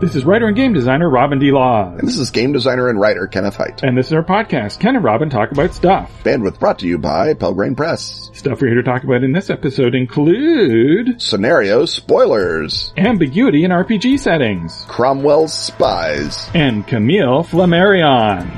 This is writer and game designer Robin D. Laws. And this is game designer and writer Kenneth Hite. And this is our podcast, Ken and Robin Talk About Stuff. Bandwidth brought to you by Pelgrane Press. Stuff we're here to talk about in this episode include Scenario spoilers, ambiguity in RPG settings, Cromwell's spies, and Camille Flammarion.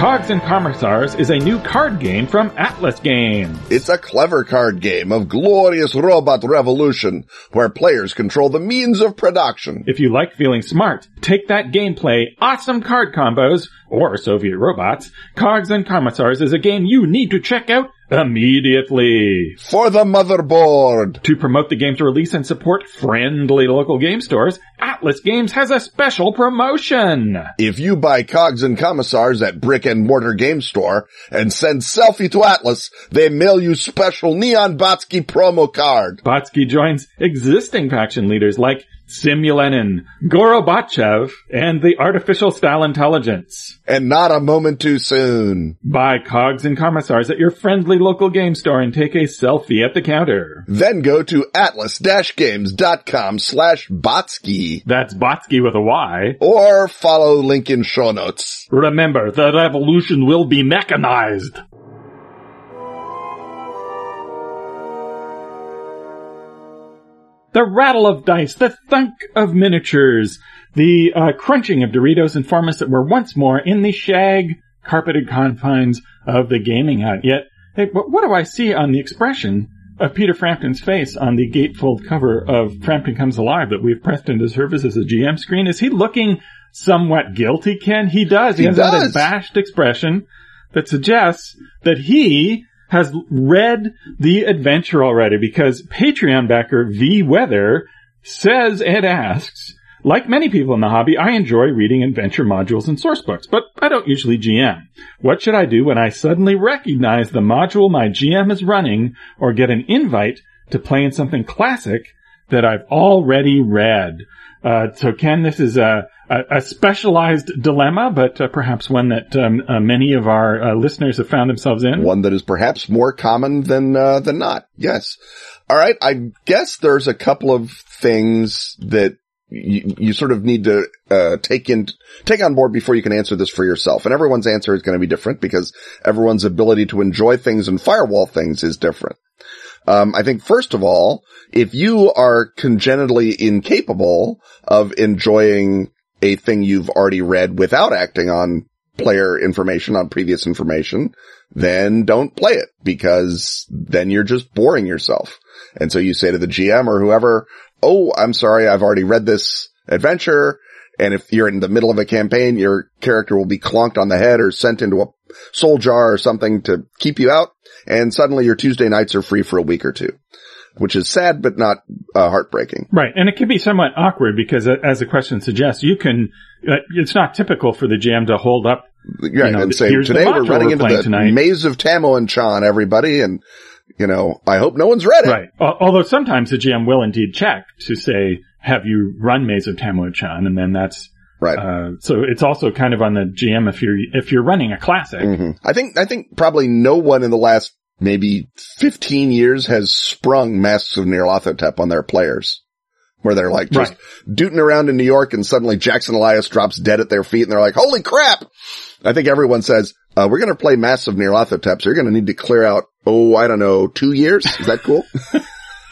Cogs and Commissars is a new card game from Atlas Games. It's a clever card game of glorious robot revolution where players control the means of production. If you like feeling smart, take that gameplay, awesome card combos, or Soviet robots, Cogs and Commissars is a game you need to check out immediately. For the motherboard! To promote the game's release and support friendly local game stores, Atlas Games has a special promotion. If you buy Cogs and Commissars at Brick and Mortar Game Store and send selfie to Atlas, they mail you special Neon Botsky promo card. Botsky joins existing faction leaders like Simulenin, Gorobachev, and the Artificial Style Intelligence. And not a moment too soon. Buy Cogs and Commissars at your friendly local game store and take a selfie at the counter. Then go to atlas-games.com slash Botsky. That's Botsky with a Y. Or follow link in show notes. Remember, the revolution will be mechanized. The rattle of dice, the thunk of miniatures, the uh, crunching of Doritos and Formos that were once more in the shag carpeted confines of the gaming hut. Yet, hey, but what do I see on the expression of Peter Frampton's face on the gatefold cover of Frampton Comes Alive that we've pressed into service as a GM screen? Is he looking somewhat guilty, Ken? He does. He, He has does. that abashed expression that suggests that he has read the adventure already because Patreon backer V Weather says and asks, like many people in the hobby, I enjoy reading adventure modules and source books, but I don't usually GM. What should I do when I suddenly recognize the module my GM is running or get an invite to play in something classic that I've already read? Uh, so Ken, this is a, a, a specialized dilemma, but uh, perhaps one that um, uh, many of our uh, listeners have found themselves in. One that is perhaps more common than, uh, than not. Yes. All right. I guess there's a couple of things that you, you sort of need to, uh, take in, take on board before you can answer this for yourself. And everyone's answer is going to be different because everyone's ability to enjoy things and firewall things is different. Um, I think first of all, if you are congenitally incapable of enjoying a thing you've already read without acting on player information, on previous information, then don't play it because then you're just boring yourself. And so you say to the GM or whoever, Oh, I'm sorry. I've already read this adventure. And if you're in the middle of a campaign, your character will be clonked on the head or sent into a soul jar or something to keep you out. And suddenly your Tuesday nights are free for a week or two, which is sad, but not uh, heartbreaking. Right, and it can be somewhat awkward because, uh, as the question suggests, you can. Uh, it's not typical for the GM to hold up. Right. You know, and say, today we're running we're into the tonight." maze of Tamoachan, everybody. And, you know, I hope no one's read it. Right. Al- Although sometimes the GM will indeed check to say, "Have you run Maze of Tamoachan?" And then that's Right. uh, so it's also kind of on the GM if you're if you're running a classic. Mhm. I think, I think probably no one in the last maybe 15 years has sprung Masks of Nyarlathotep on their players. Where they're like just Right. dooting around in New York and suddenly Jackson Elias drops dead at their feet and they're like, holy crap! I think everyone says, uh, we're gonna play Masks of Nyarlathotep, so you're gonna need to clear out, oh, I don't know, two years? Is that cool?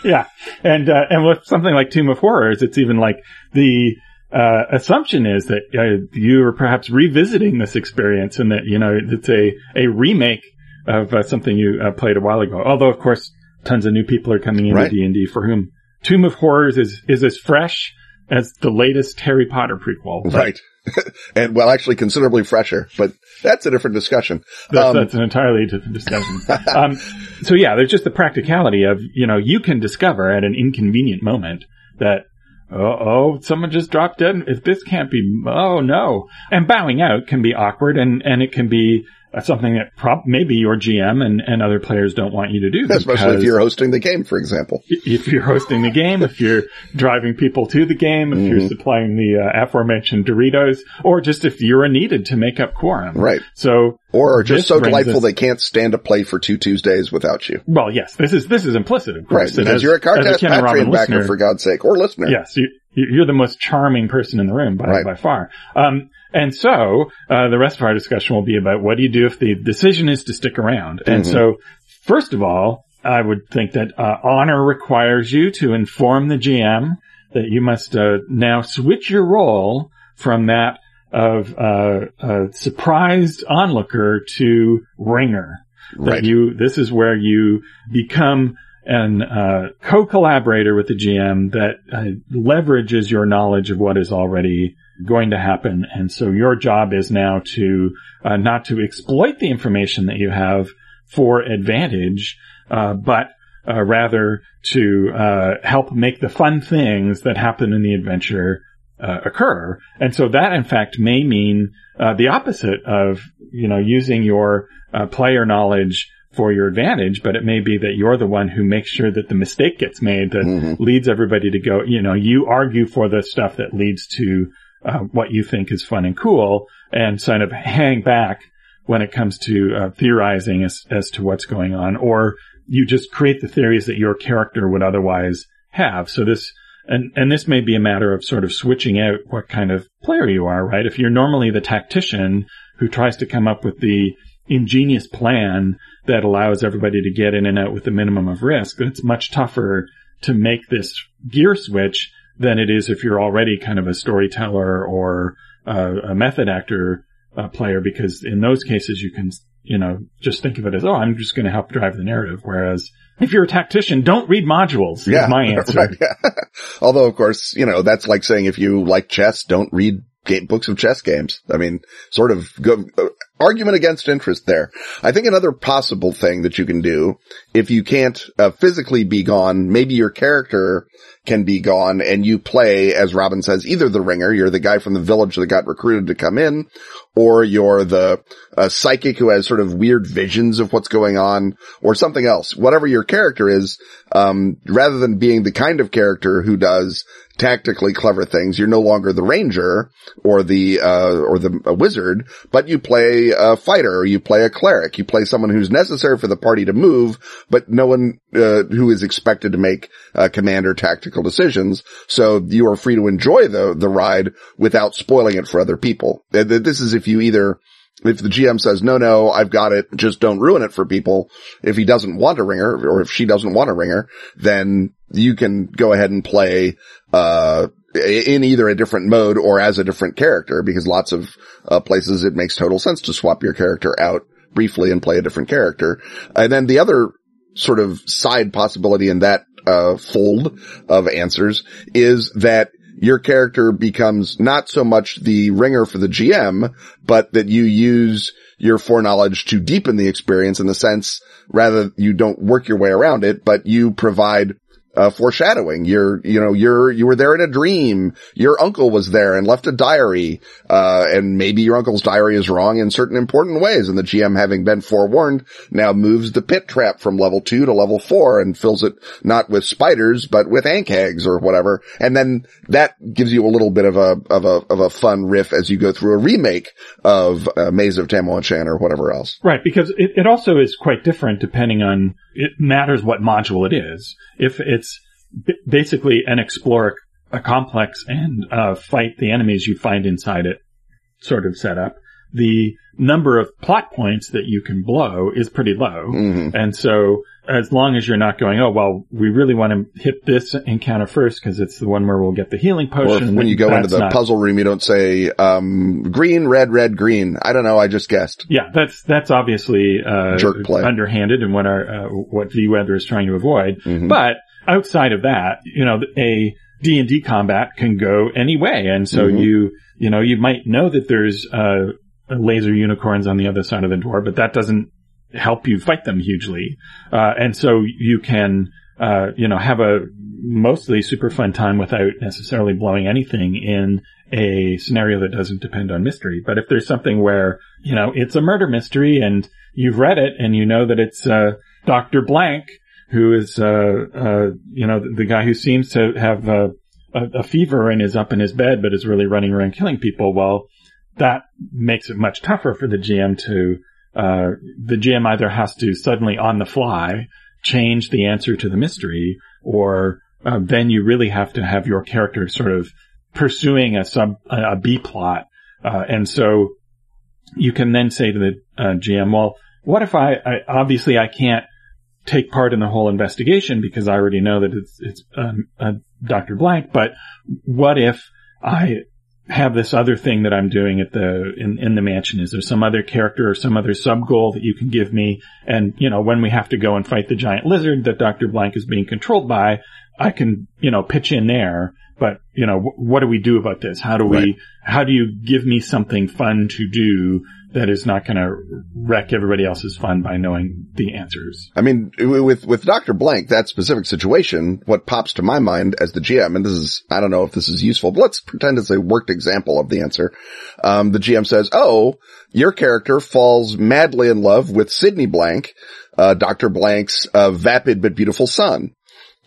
Yeah, and uh, and with something like Tomb of Horrors, it's even like the uh, assumption is that uh, you are perhaps revisiting this experience, and that you know it's a a remake of uh, something you uh, played a while ago. Although, of course, tons of new people are coming into Right. D and D for whom Tomb of Horrors is is as fresh as the latest Harry Potter prequel. right. and well, actually considerably fresher, but that's a different discussion. That's, Um, that's an entirely different discussion. um, so yeah, there's just the practicality of, you know, you can discover at an inconvenient moment that, oh, oh, someone just dropped dead. If this can't be, oh no. And bowing out can be awkward and, and it can be, uh, something that prob- maybe your GM and, and other players don't want you to do. Especially if you're hosting the game, for example. if you're hosting the game, if you're driving people to the game, if you're supplying the uh, aforementioned Doritos, or just if you're needed to make up quorum. Right. So, Or just so delightful us- they can't stand to play for two Tuesdays without you. well, yes, this is this is implicit, of Right. course. and Because as- you're a as Carcast Patreon backer, listener- for God's sake. Or listener. Yes, you, you're the most charming person in the room by, Right. by far. Um, and so, uh, the rest of our discussion will be about what do you do if the decision is to stick around? And Mhm. so, first of all, I would think that, uh, honor requires you to inform the GM that you must, uh, now switch your role from that of, uh, a surprised onlooker to ringer that Right. you this is where you become an uh, co-collaborator with the GM that uh, leverages your knowledge of what is already going to happen, and so your job is now to uh, not to exploit the information that you have for advantage, uh, but uh, rather to uh, help make the fun things that happen in the adventure occur. And so that, in fact, may mean the opposite of you know using your player knowledge for your advantage, but it may be that you're the one who makes sure that the mistake gets made that Mhm. leads everybody to go. You know, you argue for the stuff that leads to uh, what you think is fun and cool, and sort of hang back when it comes to uh, theorizing as as to what's going on, or you just create the theories that your character would otherwise have. So this and and this may be a matter of sort of switching out what kind of player you are, right? If you're normally the tactician who tries to come up with the ingenious plan that allows everybody to get in and out with the minimum of risk, it's much tougher to make this gear switch than it is if you're already kind of a storyteller or uh, a method actor uh, player, because in those cases you can, you know, just think of it as, oh, I'm just going to help drive the narrative. Whereas if you're a tactician, don't read modules. is Yeah. my answer. Right, yeah. Although, of course, you know, that's like saying if you like chess, don't read game, books of chess games. I mean, sort of go, uh, argument against interest there. I think another possible thing that you can do, if you can't uh, physically be gone, maybe your character can be gone and you play, as Robin says, either the ringer, you're the guy from the village that got recruited to come in, or you're the uh, psychic who has sort of weird visions of what's going on, or something else. Whatever your character is, um, rather than being the kind of character who does tactically clever things, you're no longer the ranger or the uh, or the a wizard, but you play a fighter or you play a cleric. You play someone who's necessary for the party to move, but no one uh, who is expected to make uh, command or decisions. So you are free to enjoy the the ride without spoiling it for other people. This is if you either if the GM says, no, no, I've got it, just don't ruin it for people. If he doesn't want a ringer or if she doesn't want a ringer, then you can go ahead and play, uh, in either a different mode or as a different character because lots of uh, places it makes total sense to swap your character out briefly and play a different character. And then the other sort of side possibility in that, uh, fold of answers is that your character becomes not so much the ringer for the GM, but that you use your foreknowledge to deepen the experience in the sense rather you don't work your way around it, but you provide uh, foreshadowing. You're, you know, you're, you were there in a dream. Your uncle was there and left a diary. Uh, and maybe your uncle's diary is wrong in certain important ways. And the GM having been forewarned now moves the pit trap from level two to level four and fills it not with spiders, but with ankhegs or whatever. And then that gives you a little bit of a, of a, of a fun riff as you go through a remake of uh, Maze of Tamoachan or whatever else. Right, because it, it also is quite different depending on, it matters what module it is. If it's b- basically an explore a complex and uh, fight the enemies you find inside it sort of setup, the number of plot points that you can blow is pretty low. hmm And so as long as you're not going, oh, well, we really want to hit this encounter first because it's the one where we'll get the healing Or potion. if, when you go into the not- puzzle room, you don't say, um, green, red, red, green. I don't know. I just guessed. Yeah, that's that's obviously uh, Jerk play. underhanded, and what our uh, what V Weather is trying to avoid. Mhm. But outside of that, you know, a D and D combat can go any way, and so Mhm. you you know you might know that there's uh, laser unicorns on the other side of the door, but that doesn't help you fight them hugely, uh, and so you can. uh, you know, have a mostly super fun time without necessarily blowing anything in a scenario that doesn't depend on mystery. But if there's something where, you know, it's a murder mystery and you've read it and you know that it's, uh, Dr. Blank, who is, uh, uh, you know, the, guy who seems to have a, a, fever and is up in his bed, but is really running around killing people. Well, that makes it much tougher for the GM to, uh, the GM either has to suddenly on the fly change the answer to the mystery or uh, then you really have to have your character sort of pursuing a sub, a B plot. Uh, and so you can then say to the uh, GM, well, what if I, I, obviously I can't take part in the whole investigation because I already know that it's, it's, um, uh, Dr. Blank, but what if I have this other thing that I'm doing at the in, in the mansion? Is there some other character or some other sub goal that you can give me? And you know, when we have to go and fight the giant lizard that Doctor Blank is being controlled by, I can you know pitch in there. But you know, w- what do we do about this? How do we? Right. How do you give me something fun to do that is not going to wreck everybody else's fun by knowing the answers. I mean, with, with Dr. Blank, that specific situation, what pops to my mind as the GM, and this is, I don't know if this is useful, but let's pretend it's a worked example of the answer. Um, the GM says, oh, your character falls madly in love with Sydney Blank, uh, Dr. Blank's, uh, vapid but beautiful son.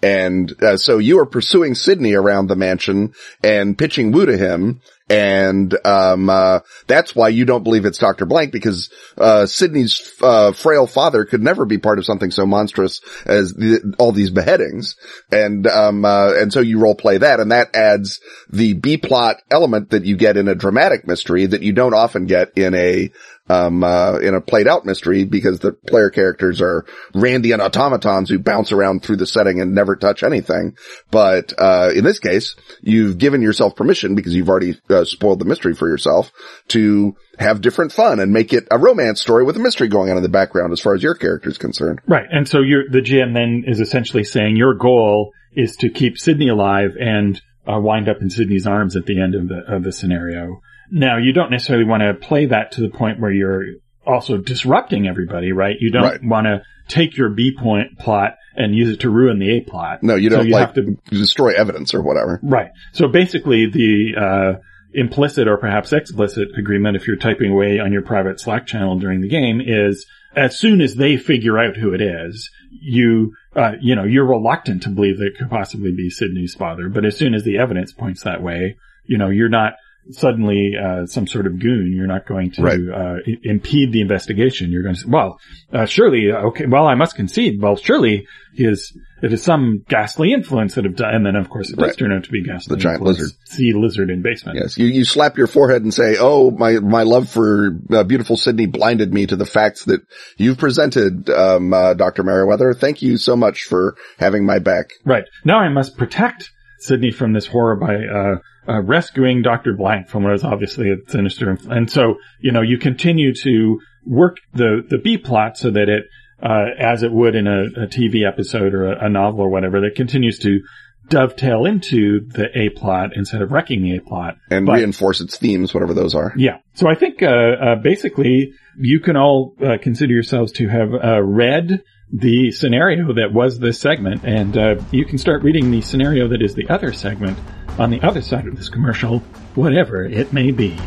And uh, so you are pursuing Sydney around the mansion and pitching woo to him. And, um, uh, that's why you don't believe it's Dr. Blank because, uh, Sydney's, uh, frail father could never be part of something so monstrous as the, all these beheadings. And, um, uh, and so you role play that and that adds the B plot element that you get in a dramatic mystery that you don't often get in a, um, uh, in a played out mystery because the player characters are Randian automatons who bounce around through the setting and never touch anything. But, uh, in this case, you've given yourself permission because you've already uh, spoiled the mystery for yourself to have different fun and make it a romance story with a mystery going on in the background as far as your character is concerned. Right. And so you're, the GM then is essentially saying your goal is to keep Sydney alive and uh, wind up in Sydney's arms at the end of the, of the scenario. Now, you don't necessarily want to play that to the point where you're also disrupting everybody, right? You don't right. want to take your B point plot and use it to ruin the A plot. No, you don't so you like have to destroy evidence or whatever. Right. So basically the, uh, implicit or perhaps explicit agreement, if you're typing away on your private Slack channel during the game is as soon as they figure out who it is, you, uh, you know, you're reluctant to believe that it could possibly be Sydney's father. But as soon as the evidence points that way, you know, you're not suddenly uh, some sort of goon. You're not going to right. uh, impede the investigation. You're going to say, well, uh, surely, uh, okay, well, I must concede. Well, surely his it is some ghastly influence that have done, and then of course it does right. turn out to be ghastly. The giant lizard, sea lizard in basement. Yes, you you slap your forehead and say, "Oh, my my love for uh, beautiful Sydney blinded me to the facts that you've presented, um, uh, Doctor Merriweather. Thank you so much for having my back." Right now, I must protect Sydney from this horror by uh, rescuing Dr. Blank from what is obviously a sinister. And so, you know, you continue to work the, the B plot so that it, uh, as it would in a, a TV episode or a, a, novel or whatever, that continues to dovetail into the A plot instead of wrecking the A plot. And but, reinforce its themes, whatever those are. Yeah. So I think, uh, uh basically you can all uh, consider yourselves to have uh, read the scenario that was this segment, and you can start reading the scenario that is the other segment on the other side of this commercial, whatever it may be.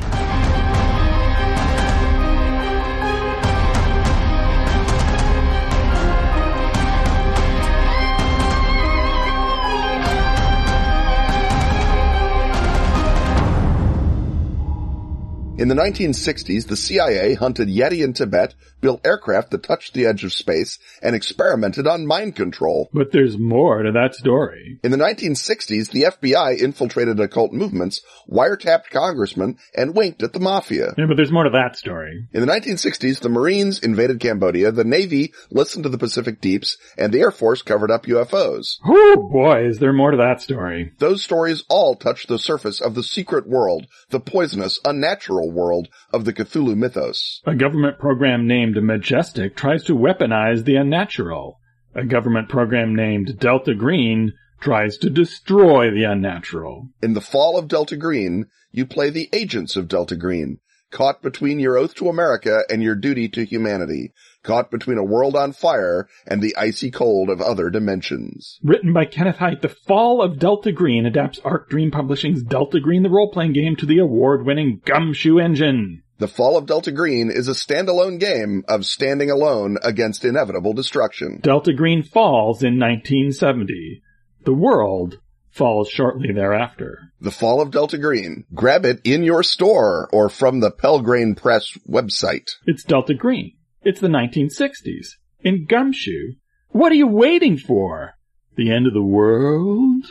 In the 1960s, the CIA hunted Yeti in Tibet, built aircraft that touched the edge of space, and experimented on mind control. But there's more to that story. In the 1960s, the FBI infiltrated occult movements, wiretapped congressmen, and winked at the mafia. Yeah, but there's more to that story. In the 1960s, the Marines invaded Cambodia, the Navy listened to the Pacific Deeps, and the Air Force covered up UFOs. Oh boy, is there more to that story. Those stories all touch the surface of the secret world, the poisonous, unnatural world of the Cthulhu mythos. A government program named Majestic tries to weaponize the unnatural. A government program named Delta Green tries to destroy the unnatural. In the fall of Delta Green, you play the agents of Delta Green, caught between your oath to America and your duty to humanity. caught between a world on fire and the icy cold of other dimensions. Written by Kenneth Hite, The Fall of Delta Green adapts Arc Dream Publishing's Delta Green the role-playing game to the award-winning Gumshoe engine. The Fall of Delta Green is a standalone game of standing alone against inevitable destruction. Delta Green falls in 1970. The world falls shortly thereafter. The Fall of Delta Green. Grab it in your store or from the Pelgrane Press website. It's Delta Green. It's the 1960s. In Gumshoe. What are you waiting for? The end of the world?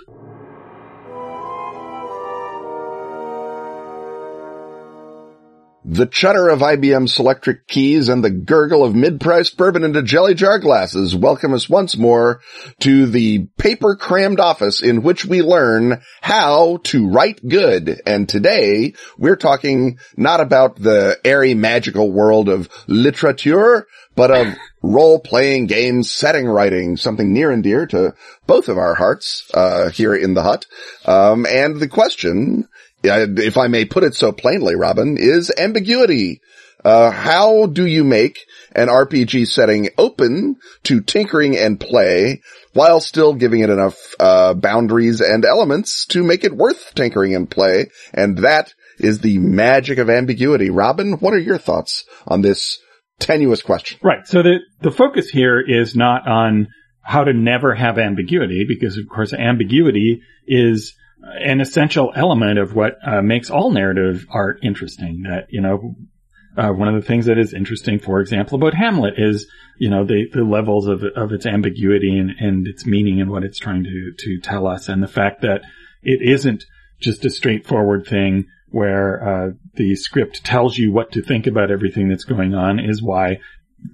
The chutter of IBM Selectric keys and the gurgle of mid-priced bourbon into jelly jar glasses welcome us once more to the paper crammed office in which we learn how to write good. And today we're talking not about the airy magical world of literature, but of role-playing game setting writing, something near and dear to both of our hearts, uh, here in the hut. Um, and the question if I may put it so plainly, Robin, is ambiguity. Uh, how do you make an RPG setting open to tinkering and play while still giving it enough, uh, boundaries and elements to make it worth tinkering and play? And that is the magic of ambiguity. Robin, what are your thoughts on this tenuous question? Right. So the, the focus here is not on how to never have ambiguity because of course ambiguity is an essential element of what uh, makes all narrative art interesting. That you know, uh, one of the things that is interesting, for example, about Hamlet is you know the the levels of of its ambiguity and and its meaning and what it's trying to to tell us, and the fact that it isn't just a straightforward thing where uh, the script tells you what to think about everything that's going on is why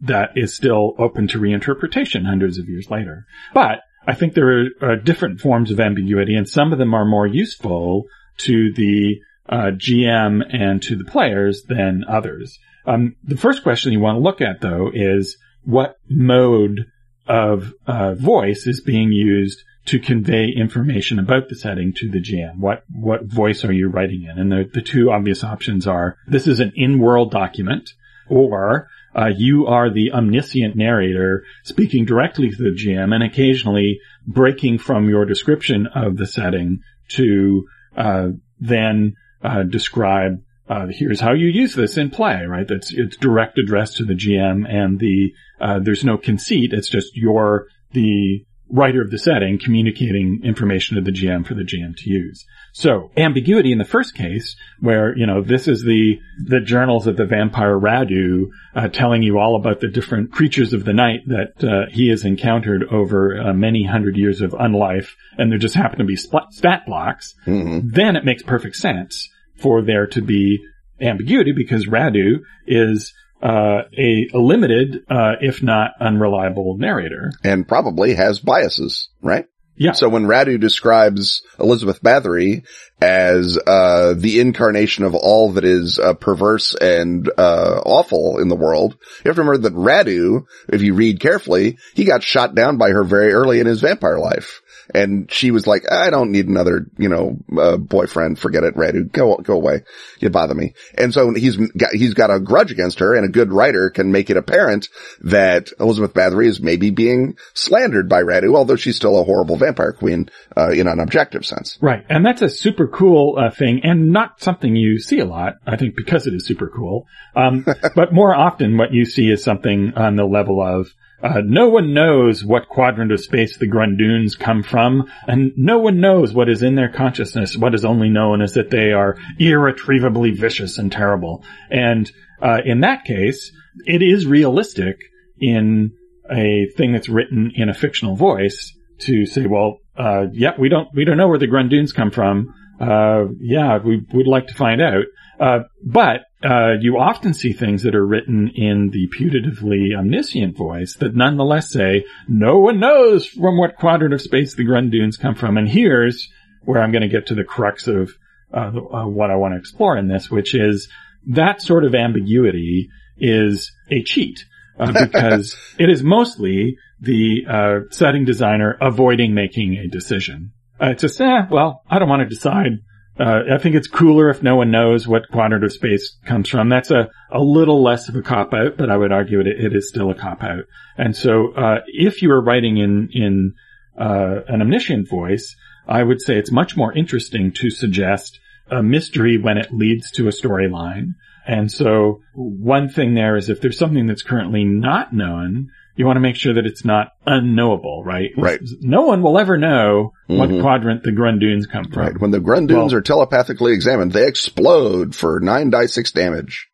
that is still open to reinterpretation hundreds of years later. But I think there are uh, different forms of ambiguity, and some of them are more useful to the uh, GM and to the players than others. Um, the first question you want to look at, though, is what mode of uh, voice is being used to convey information about the setting to the GM. What what voice are you writing in? And the, the two obvious options are this is an in-world document, or uh, you are the omniscient narrator speaking directly to the GM and occasionally breaking from your description of the setting to uh, then uh, describe uh, here's how you use this in play, right? That's it's direct address to the GM and the uh, there's no conceit. It's just you're the writer of the setting communicating information to the GM for the GM to use. So ambiguity in the first case, where you know this is the the journals of the vampire Radu uh, telling you all about the different creatures of the night that uh, he has encountered over uh, many hundred years of unlife, and there just happen to be stat blocks. Mm-hmm. Then it makes perfect sense for there to be ambiguity because Radu is uh, a, a, limited, uh, if not unreliable narrator. And probably has biases, right? Yeah. So when Radu describes Elizabeth Bathory as, uh, the incarnation of all that is, uh, perverse and, uh, awful in the world, you have to remember that Radu, if you read carefully, he got shot down by her very early in his vampire life. And she was like, I don't need another, you know, uh, boyfriend. Forget it, Radu. Go, go away. You bother me. And so he's got, he's got a grudge against her and a good writer can make it apparent that Elizabeth Bathory is maybe being slandered by Radu, although she's still a horrible vampire queen, uh, in an objective sense. Right. And that's a super cool uh, thing and not something you see a lot, I think, because it is super cool. Um, but more often what you see is something on the level of, uh, no one knows what quadrant of space the Grundoons come from, and no one knows what is in their consciousness. What is only known is that they are irretrievably vicious and terrible. And uh, in that case, it is realistic in a thing that's written in a fictional voice to say, well, uh, yeah, we don't we don't know where the Grundoons come from. Uh, yeah, we would like to find out. Uh, but uh, you often see things that are written in the putatively omniscient voice that nonetheless say, no one knows from what quadrant of space the Grundoons come from. And here's where I'm going to get to the crux of uh, uh, what I want to explore in this, which is that sort of ambiguity is a cheat. Uh, because it is mostly the uh, setting designer avoiding making a decision. it's just, eh, well, I don't want to decide uh, I think it's cooler if no one knows what quadrant of space comes from. That's a, a little less of a cop out, but I would argue it, it is still a cop out. And so, uh, if you are writing in, in, uh, an omniscient voice, I would say it's much more interesting to suggest a mystery when it leads to a storyline. And so one thing there is if there's something that's currently not known, you want to make sure that it's not unknowable, right? Right. No one will ever know what Mhm. quadrant the Grundoons come from. Right. When the Grundoons Well- are telepathically examined, they explode for nine die six damage.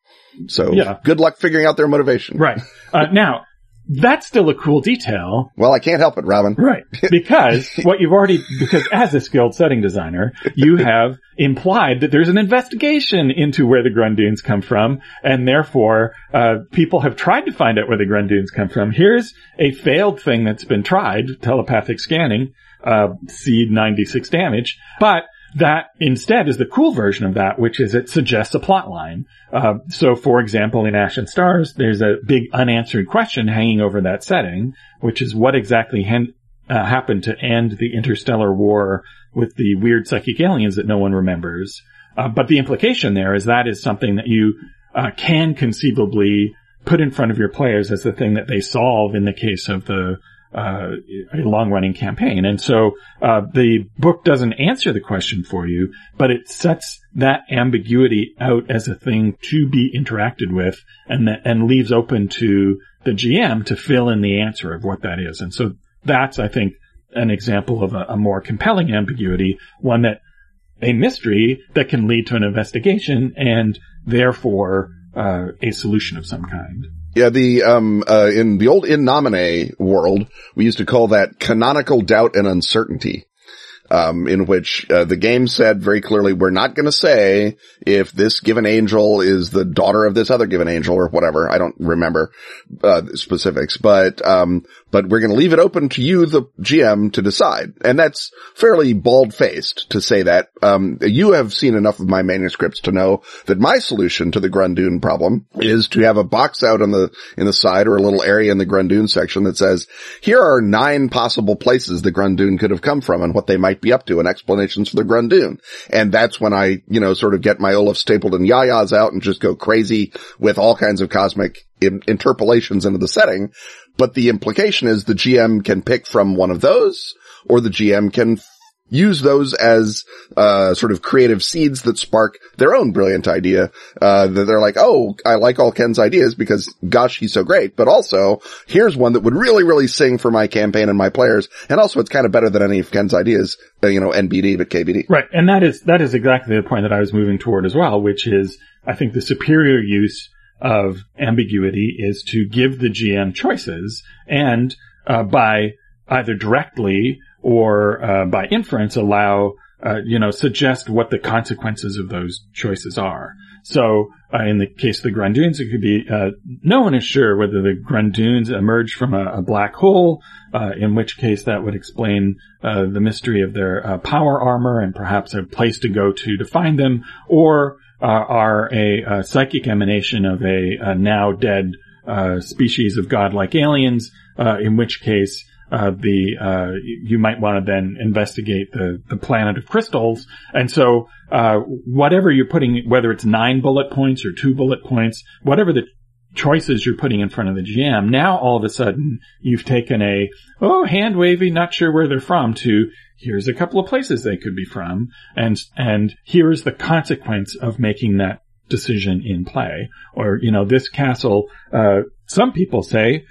So Yeah. good luck figuring out their motivation. Right. Uh, now, that's still a cool detail. Well, I can't help it, Robin. Right. Because what you've already, because as a skilled setting designer, you have implied that there's an investigation into where the Grundoons come from, and therefore, uh, people have tried to find out where the Grundoons come from. Here's a failed thing that's been tried, telepathic scanning, uh, seed 96 damage, but that instead is the cool version of that, which is it suggests a plot line. Uh, so for example, in Ashen Stars, there's a big unanswered question hanging over that setting, which is what exactly hen- uh, happened to end the interstellar war with the weird psychic aliens that no one remembers. Uh, but the implication there is that is something that you uh, can conceivably put in front of your players as the thing that they solve in the case of the uh, a long-running campaign. And so uh, the book doesn't answer the question for you, but it sets that ambiguity out as a thing to be interacted with, and and leaves open to the GM to fill in the answer of what that is. And so that's, I think, an example of a, a more compelling ambiguity, one that a mystery that can lead to an investigation and therefore uh, a solution of some kind. Yeah, the um uh in the old in nomine world, we used to call that canonical doubt and uncertainty. Um, in which uh, the game said very clearly, we're not going to say if this given angel is the daughter of this other given angel or whatever. I don't remember uh, specifics, but um, but we're going to leave it open to you, the GM, to decide. And that's fairly bald faced to say that. Um, you have seen enough of my manuscripts to know that my solution to the Grundoon problem is to have a box out on the, in the side or a little area in the Grundoon section that says, here are nine possible places the Grundoon could have come from and what they might be up to and explanations for the Grundoon. And that's when I, you know, sort of get my Olaf Stapledon yayas out and just go crazy with all kinds of cosmic in- interpolations into the setting. But the implication is the GM can pick from one of those or the GM can use those as uh, sort of creative seeds that spark their own brilliant idea. Uh, that they're like, oh, I like all Ken's ideas because, gosh, he's so great. But also, here's one that would really, really sing for my campaign and my players. And also, it's kind of better than any of Ken's ideas. Uh, you know, NBD but KBD. Right. And that is, that is exactly the point that I was moving toward as well, which is, I think the superior use of ambiguity is to give the GM choices and, uh, by either directly or, uh, by inference allow, uh, you know, suggest what the consequences of those choices are. So, uh, in the case of the Grundoons, it could be, uh, no one is sure whether the Grundoons emerged from a, a black hole, uh, in which case that would explain, uh, the mystery of their, uh, power armor and perhaps a place to go to to find them, or, uh, are a, uh psychic emanation of a, a now dead, uh, species of godlike aliens, uh, in which case, uh, the, uh, you might want to then investigate the, the planet of crystals. And so, uh, whatever you're putting, whether it's nine bullet points or two bullet points, whatever the choices you're putting in front of the GM, now all of a sudden you've taken a, oh, hand wavy, not sure where they're from to, here's a couple of places they could be from. And, and here's the consequence of making that decision in play. Or, you know, this castle, uh, some people say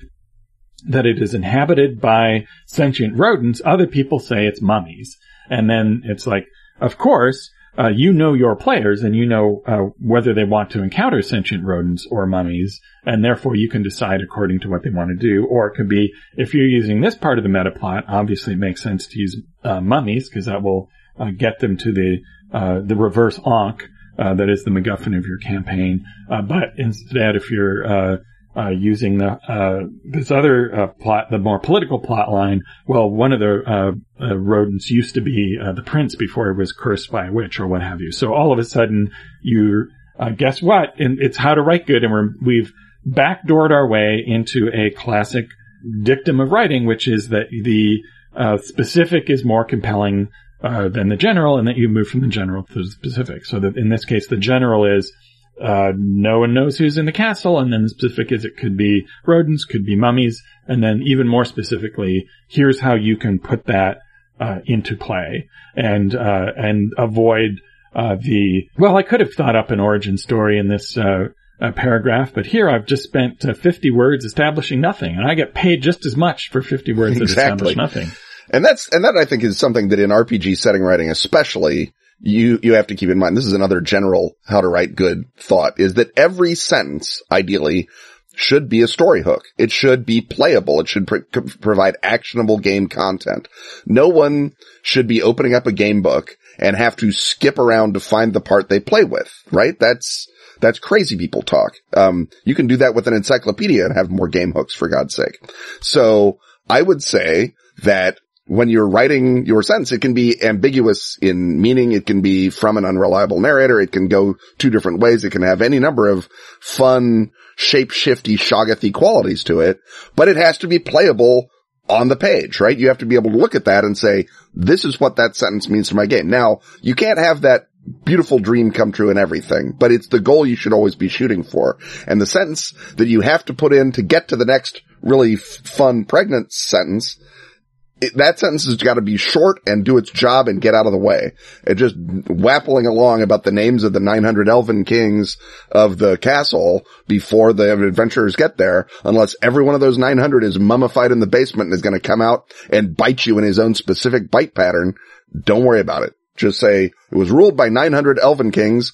that it is inhabited by sentient rodents. Other people say it's mummies. And then it's like, of course, uh, you know your players and you know uh, whether they want to encounter sentient rodents or mummies, and therefore you can decide according to what they want to do. Or it could be if you're using this part of the meta plot, obviously it makes sense to use uh, mummies because that will uh, get them to the uh, the reverse Ankh uh, that is the MacGuffin of your campaign. But instead, if you're uh, using the uh, this other uh, plot, the more political plot line. Well, one of the uh, uh, rodents used to be the prince before he was cursed by a witch or what have you. So all of a sudden, you guess what? And it's how to write good, and we're we've backdoored our way into a classic dictum of writing, which is that the uh, specific is more compelling uh, then the general, and that you move from the general to the specific. So that in this case, the general is uh, no one knows who's in the castle, and then the specific as it could be rodents, could be mummies, and then even more specifically, here's how you can put that uh, into play and uh, and avoid uh, the well. I could have thought up an origin story in this uh, uh, paragraph, but here I've just spent 50 words establishing nothing, and I get paid just as much for 50 words that establish nothing. And that's, and that I think is something that in RPG setting writing especially, you, you have to keep in mind. This is another general how to write good thought is that every sentence, ideally, should be a story hook. It should be playable. It should provide actionable game content. No one should be opening up a game book and have to skip around to find the part they play with, right? That's, that's crazy people talk. Um, you can do that with an encyclopedia and have more game hooks for God's sake. So I would say that when you're writing your sentence, it can be ambiguous in meaning. It can be from an unreliable narrator. It can go two different ways. It can have any number of fun, shape-shifty, shoggothy qualities to it, but it has to be playable on the page, right? You have to be able to look at that and say, this is what that sentence means to my game. Now, you can't have that beautiful dream come true and everything, but it's the goal you should always be shooting for. And the sentence that you have to put in to get to the next really f- fun pregnant sentence it, that sentence has got to be short and do its job and get out of the way. It just wappling along about the names of the 900 elven kings of the castle before the adventurers get there, unless every one of those 900 is mummified in the basement and is going to come out and bite you in his own specific bite pattern. Don't worry about it. Just say it was ruled by 900 elven kings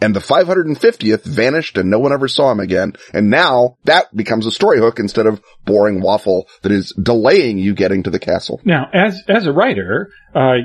and the 550th vanished and no one ever saw him again. And now that becomes a story hook instead of boring waffle that is delaying you getting to the castle. Now, as, as a writer, uh,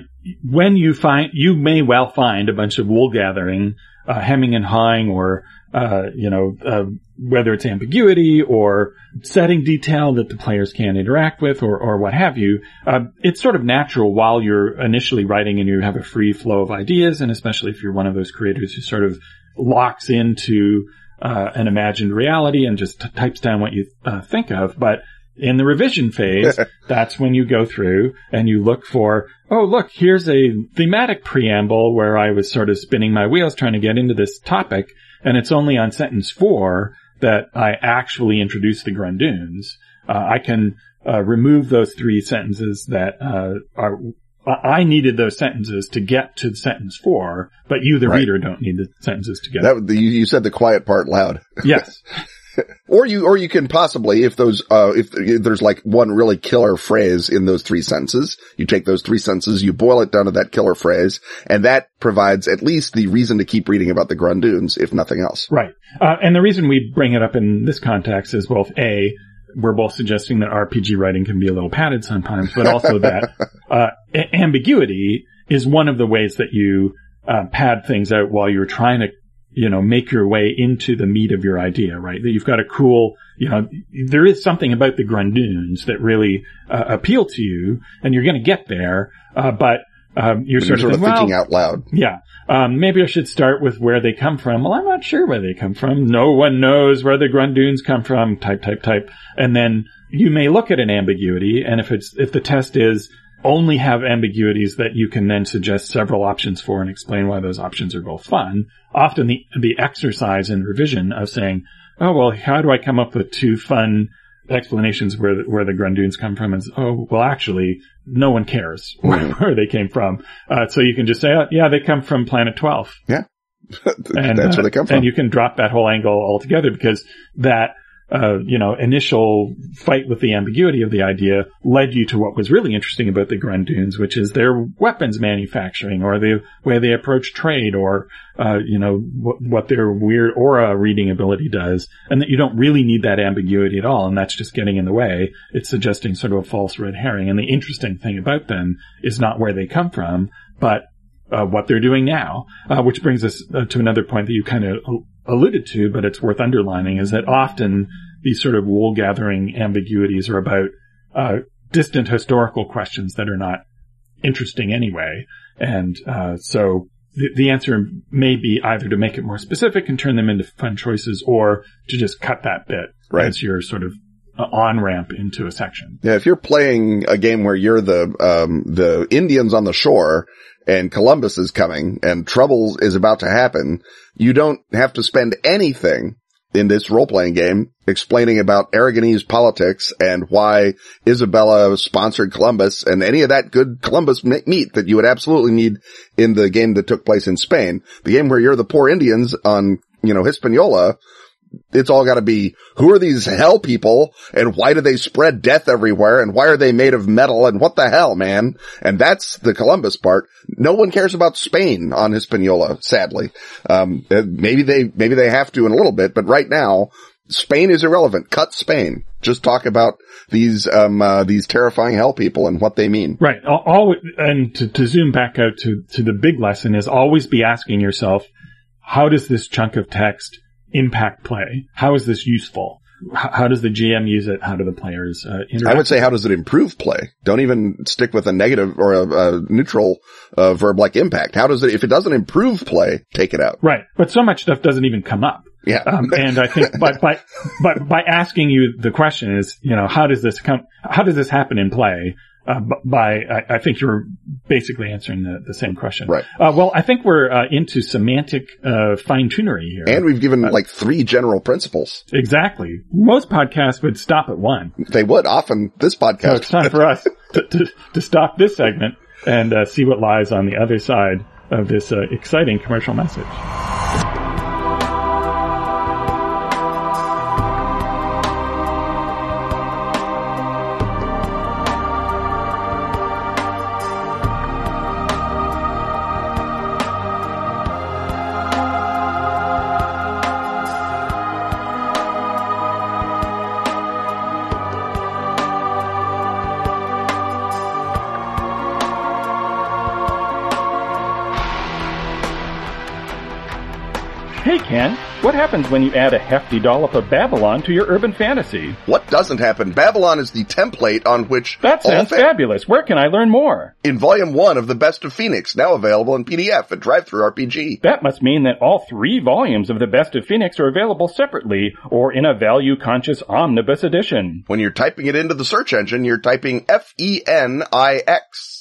when you find, you may well find a bunch of wool gathering, uh, hemming and hawing or, uh, you know, uh, whether it's ambiguity or setting detail that the players can't interact with or, or what have you, uh, it's sort of natural while you're initially writing and you have a free flow of ideas, and especially if you're one of those creators who sort of locks into uh, an imagined reality and just t- types down what you uh, think of. But in the revision phase, that's when you go through and you look for, oh, look, here's a thematic preamble where I was sort of spinning my wheels trying to get into this topic. And it's only on sentence four that I actually introduce the Grundoons, uh, I can uh, remove those three sentences that uh, are. I needed those sentences to get to sentence four, but you, the right. reader, don't need the sentences to get. That you, you said the quiet part loud. Yes. or you, or you can possibly, if those, uh, if, if, there's like one really killer phrase in those three sentences, you take those three sentences, you boil it down to that killer phrase, and that provides at least the reason to keep reading about the Grundoons, if nothing else. Right. Uh, and the reason we bring it up in this context is both A, we're both suggesting that RPG writing can be a little padded sometimes, but also that, uh, ambiguity is one of the ways that you, uh, pad things out while you're trying to you know, make your way into the meat of your idea, right? That you've got a cool, you know, there is something about the Grundoons that really uh, appeal to you, and you're going to get there, uh, but um, you're, sort, you're of, thinking, thinking well, out loud. Yeah. Um, maybe I should start with where they come from. Well, I'm not sure where they come from. No one knows where the Grundoons come from. Type, type, type. And then you may look at an ambiguity, and if it's if the test is only have ambiguities that you can then suggest several options for and explain why those options are both fun. Often the, the exercise and revision of saying, oh, well, how do I come up with two fun explanations where the, where the Grundoons come from is, oh, well, actually, no one cares where, where they came from. Uh, so you can just say, oh, yeah, they come from planet 12. Yeah. and, That's where they come from. And you can drop that whole angle altogether because that uh, you know, initial fight with the ambiguity of the idea led you to what was really interesting about the Grundoons, which is their weapons manufacturing or the way they approach trade or, uh, you know, what, their weird aura reading ability does. And that you don't really need that ambiguity at all. And that's just getting in the way. It's suggesting sort of a false red herring. And the interesting thing about them is not where they come from, but uh, what they're doing now, uh, which brings us uh, to another point that you kind of alluded to, but it's worth underlining, is that often these sort of wool gathering ambiguities are about uh, distant historical questions that are not interesting anyway. And uh, so the, the answer may be either to make it more specific and turn them into fun choices, or to just cut that bit right. as you're sort of uh, on ramp into a section. Yeah, if you're playing a game where you're the um, the Indians on the shore and Columbus is coming and trouble is about to happen, you don't have to spend anything in this role-playing game explaining about Aragonese politics and why Isabella sponsored Columbus and any of that good Columbus meat that you would absolutely need in the game that took place in Spain. The game where you're the poor Indians on, you know, Hispaniola it's all got to be who are these hell people and why do they spread death everywhere and why are they made of metal and what the hell, man? And that's the Columbus part. No one cares about Spain on Hispaniola, sadly. Um, maybe they maybe they have to in a little bit, but right now Spain is irrelevant. Cut Spain. Just talk about these um uh, these terrifying hell people and what they mean. Right. All and to, to zoom back out to to the big lesson is always be asking yourself, how does this chunk of text impact play? How is this useful? How does the GM use it? How do the players uh, interact? I would say, how does it improve play? Don't even stick with a negative or a, a neutral uh, verb like impact. How does it, if it doesn't improve play, take it out. Right. But so much stuff doesn't even come up. Yeah. Um, and I think by, by, but by asking you the question is, you know, how does this come, how does this happen in play? Uh, by, I, I, think you're basically answering the, the same question. Right. Uh, well, I think we're uh, into semantic uh, fine tunery here. And we've given like three general principles. Exactly. Most podcasts would stop at one. They would. Often this podcast. So it's time for us to, to, to, stop this segment and uh, see what lies on the other side of this uh, exciting commercial message. What happens when you add a hefty dollop of Babylon to your urban fantasy? What doesn't happen? Babylon is the template on which That sounds fa- fabulous. Where can I learn more? In volume one of The Best of Phoenix, now available in PDF at DriveThruRPG. That must mean that all three volumes of The Best of Phoenix are available separately or in a value conscious omnibus edition. When you're typing it into the search engine, you're typing F-E-N-I-X.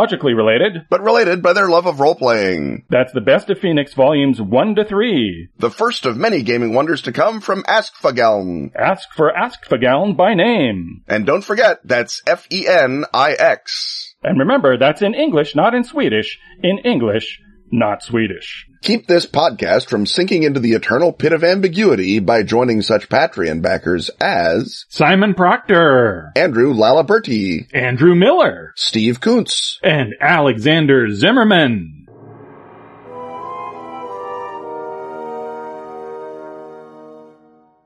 biologically related, but related by their love of role playing. That's the best of Phoenix volumes 1 to 3. The first of many gaming wonders to come from Askfageln. Ask for Askfageln by name. And don't forget, that's F-E-N-I-X. And remember, that's in English, not in Swedish. In English, not Swedish. Keep this podcast from sinking into the eternal pit of ambiguity by joining such Patreon backers as Simon Proctor, Andrew Lalaberti, Andrew Miller, Steve Kuntz, and Alexander Zimmerman.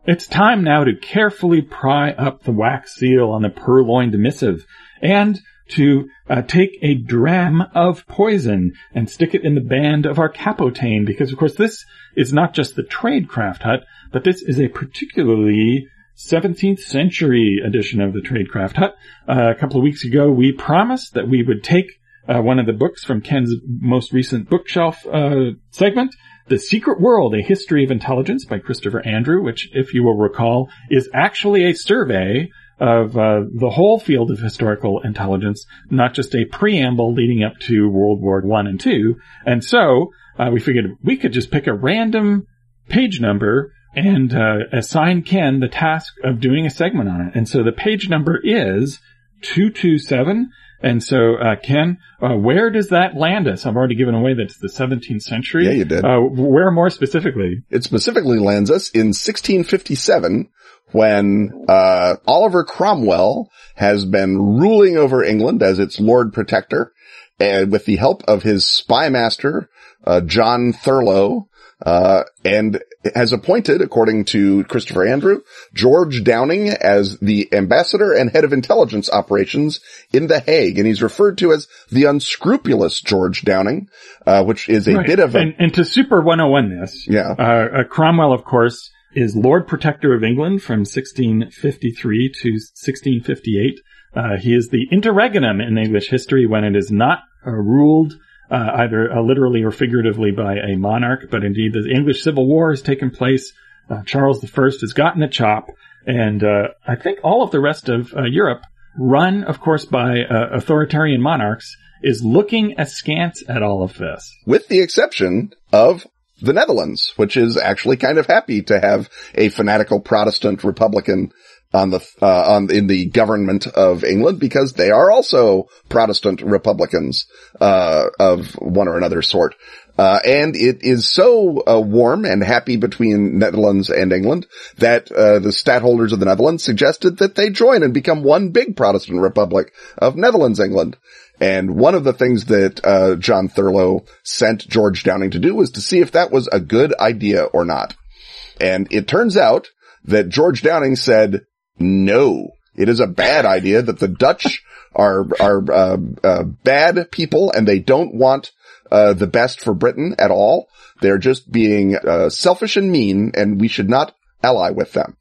It's time now to carefully pry up the wax seal on the purloined missive and to uh, take a dram of poison and stick it in the band of our capotain because of course this is not just the tradecraft hut, but this is a particularly 17th century edition of the tradecraft hut. Uh, a couple of weeks ago we promised that we would take uh, one of the books from Ken's most recent bookshelf uh, segment, The Secret World, A History of Intelligence by Christopher Andrew, which, if you will recall, is actually a survey of uh, the whole field of historical intelligence, not just a preamble leading up to World War One and Two. And so uh, we figured we could just pick a random page number and uh, assign Ken the task of doing a segment on it. And so the page number is two two seven. And so, uh, Ken, uh, where does that land us? I've already given away that it's the 17th century. Yeah, you did. Uh, where more specifically? It specifically lands us in 1657 when uh, Oliver Cromwell has been ruling over England as its Lord Protector, and with the help of his spy master uh, John Thurloe, uh, and has appointed, according to Christopher Andrew, George Downing as the ambassador and head of intelligence operations in The Hague. And he's referred to as the unscrupulous George Downing, uh, which is a Right. bit of a, and, and to super 101 this, yeah, uh, uh, Cromwell, of course, is Lord Protector of England from 1653 to 1658. Uh, he is the interregnum in English history when it is not uh, ruled uh, either uh, literally or figuratively by a monarch, but indeed the English Civil War has taken place. Uh, Charles I has gotten a chop, and uh, I think all of the rest of Europe, run, of course, by authoritarian monarchs, is looking askance at all of this. with the exception of the Netherlands, which is actually kind of happy to have a fanatical Protestant Republican on the, uh, on, in the government of England because they are also Protestant Republicans, uh, of one or another sort. Uh, and it is so uh, warm and happy between Netherlands and England that uh, the stadtholders of the Netherlands suggested that they join and become one big Protestant republic of Netherlands, England. And one of the things that uh, John Thurloe sent George Downing to do was to see if that was a good idea or not. And it turns out that George Downing said, no, it is a bad idea that the Dutch are, are, uh, uh, bad people and they don't want, uh, the best for Britain at all. They're just being, uh, selfish and mean and we should not ally with them.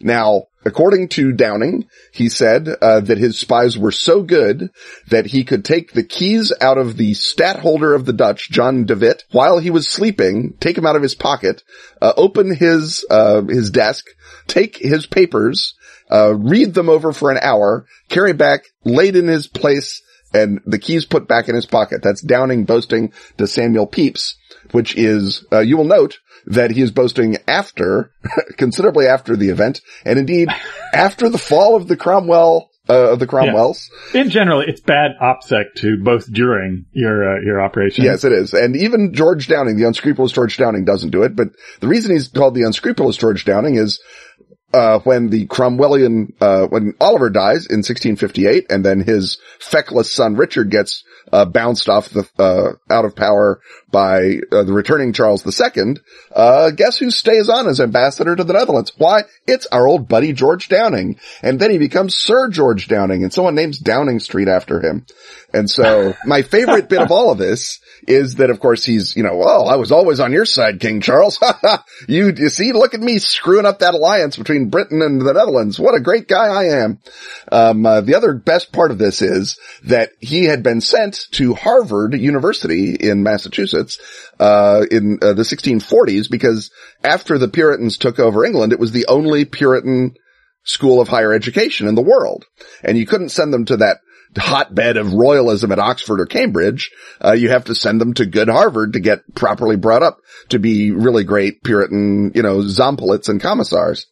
Now, according to Downing, he said uh, that his spies were so good that he could take the keys out of the stadtholder of the Dutch, John de Witt, while he was sleeping, take them out of his pocket, uh, open his uh, his desk, take his papers, uh, read them over for an hour, carry back, laid in his place, and the keys put back in his pocket. That's Downing boasting to Samuel Pepys, which is, uh, you will note, that he is boasting after, considerably after the event, and indeed after the fall of the Cromwell, uh, of the Cromwells. In general, it's bad opsec to both during your uh, your operation. Yes, it is. And even George Downing, the unscrupulous George Downing doesn't do it, but the reason he's called the unscrupulous George Downing is uh, when the Cromwellian, uh, when Oliver dies in 1658 and then his feckless son Richard gets, uh, bounced off the, uh, out of power by uh, the returning Charles II, uh, guess who stays on as ambassador to the Netherlands? Why? It's our old buddy George Downing. And then he becomes Sir George Downing and someone names Downing Street after him. And so my favorite bit of all of this is that of course he's, you know, well, I was always on your side, King Charles. you, you see, look at me screwing up that alliance between Britain and the Netherlands. What a great guy I am. Um, uh, the other best part of this is that he had been sent to Harvard University in Massachusetts, uh, in uh, the 1640s because after the Puritans took over England, it was the only Puritan school of higher education in the world. And you couldn't send them to that hotbed of royalism at Oxford or Cambridge. Uh, you have to send them to good Harvard to get properly brought up to be really great Puritan, you know, zampolits and commissars.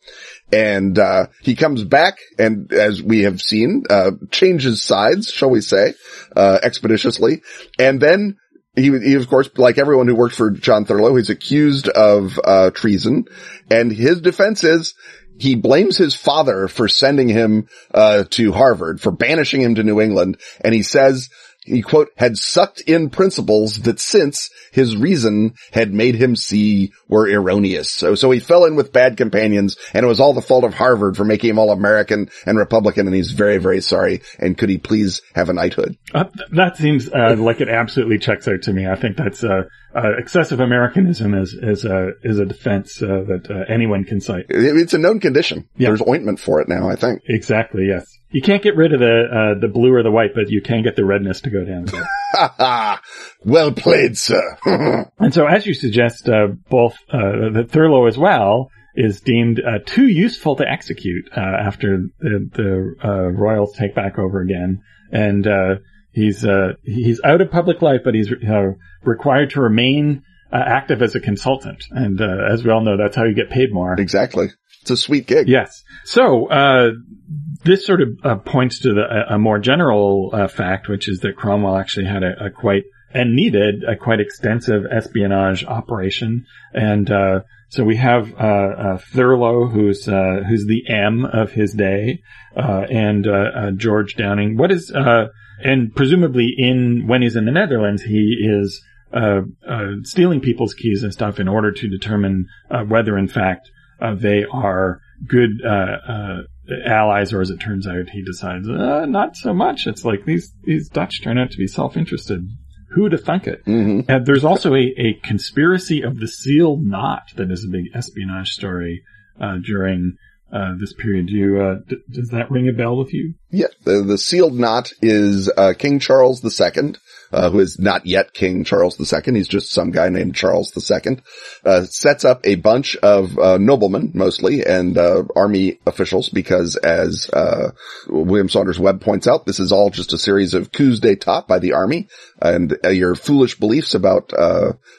And, uh, he comes back and as we have seen, uh, changes sides, shall we say, uh, expeditiously. And then he, he, of course, like everyone who worked for John Thurloe, he's accused of, uh, treason and his defense is, he blames his father for sending him uh, to Harvard, for banishing him to New England, and he says he quote had sucked in principles that since his reason had made him see were erroneous. So so he fell in with bad companions, and it was all the fault of Harvard for making him all American and Republican, and he's very very sorry. And could he please have a knighthood? Uh, that seems uh, like it absolutely checks out to me. I think that's uh, uh, excessive Americanism is is a is a defense uh, that uh, anyone can cite. It's a known condition. Yeah. There's ointment for it now, I think. Exactly. Yes. You can't get rid of the uh, the blue or the white, but you can get the redness to go down. Ha ha! Well played, sir. and so, as you suggest, uh, both uh, the Thurloe as well is deemed uh, too useful to execute uh, after the, the uh, royals take back over again, and uh, he's uh, he's out of public life, but he's uh, required to remain uh, active as a consultant. And uh, as we all know, that's how you get paid more. exactly. It's a sweet gig. Yes. So uh, this sort of uh, points to the, a, more general uh, fact, which is that Cromwell actually had a, a quite and needed a quite extensive espionage operation, and uh, so we have uh, uh, Thurloe, who's uh, who's the M of his day, uh, and uh, uh, George Downing. What is uh, and presumably in when he's in the Netherlands, he is uh, uh, stealing people's keys and stuff in order to determine uh, whether, in fact, uh, they are good uh, allies, or as it turns out, he decides not so much. It's like these these Dutch turn out to be self interested. Who'd have thunk it? Mm-hmm. And there's also a, a conspiracy of the sealed knot that is a big espionage story during uh, this period. Do you, uh, d- does that ring a bell with you? Yeah, the, the sealed knot is uh, King Charles II, uh, who is not yet King Charles II. He's just some guy named Charles II. Uh, sets up a bunch of uh, noblemen, mostly, and uh, army officials, because as uh, William Saunders Webb points out, this is all just a series of coups d'état by the army, and uh, your foolish beliefs about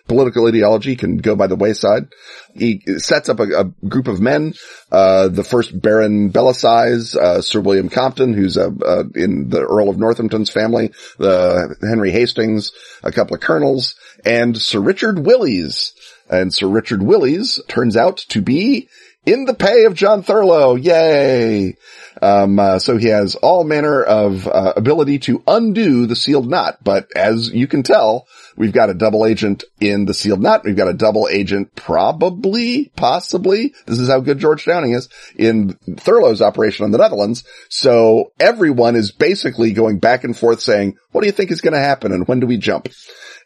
political ideology can go by the wayside. He sets up a, a group of men, uh, the first Baron Bellasyse, uh, Sir William Compton, who's uh, in the Earl of Northampton's family, the Henry Hastings, a couple of colonels, and Sir Richard Willys. And Sir Richard Willys turns out to be in the pay of John Thurloe. Yay! Um, uh, so he has all manner of uh, ability to undo the sealed knot. But as you can tell, we've got a double agent in the sealed knot. We've got a double agent, probably, possibly. This is how good George Downing is in Thurloe's operation on the Netherlands. So everyone is basically going back and forth saying, "What do you think is going to happen, and when do we jump?"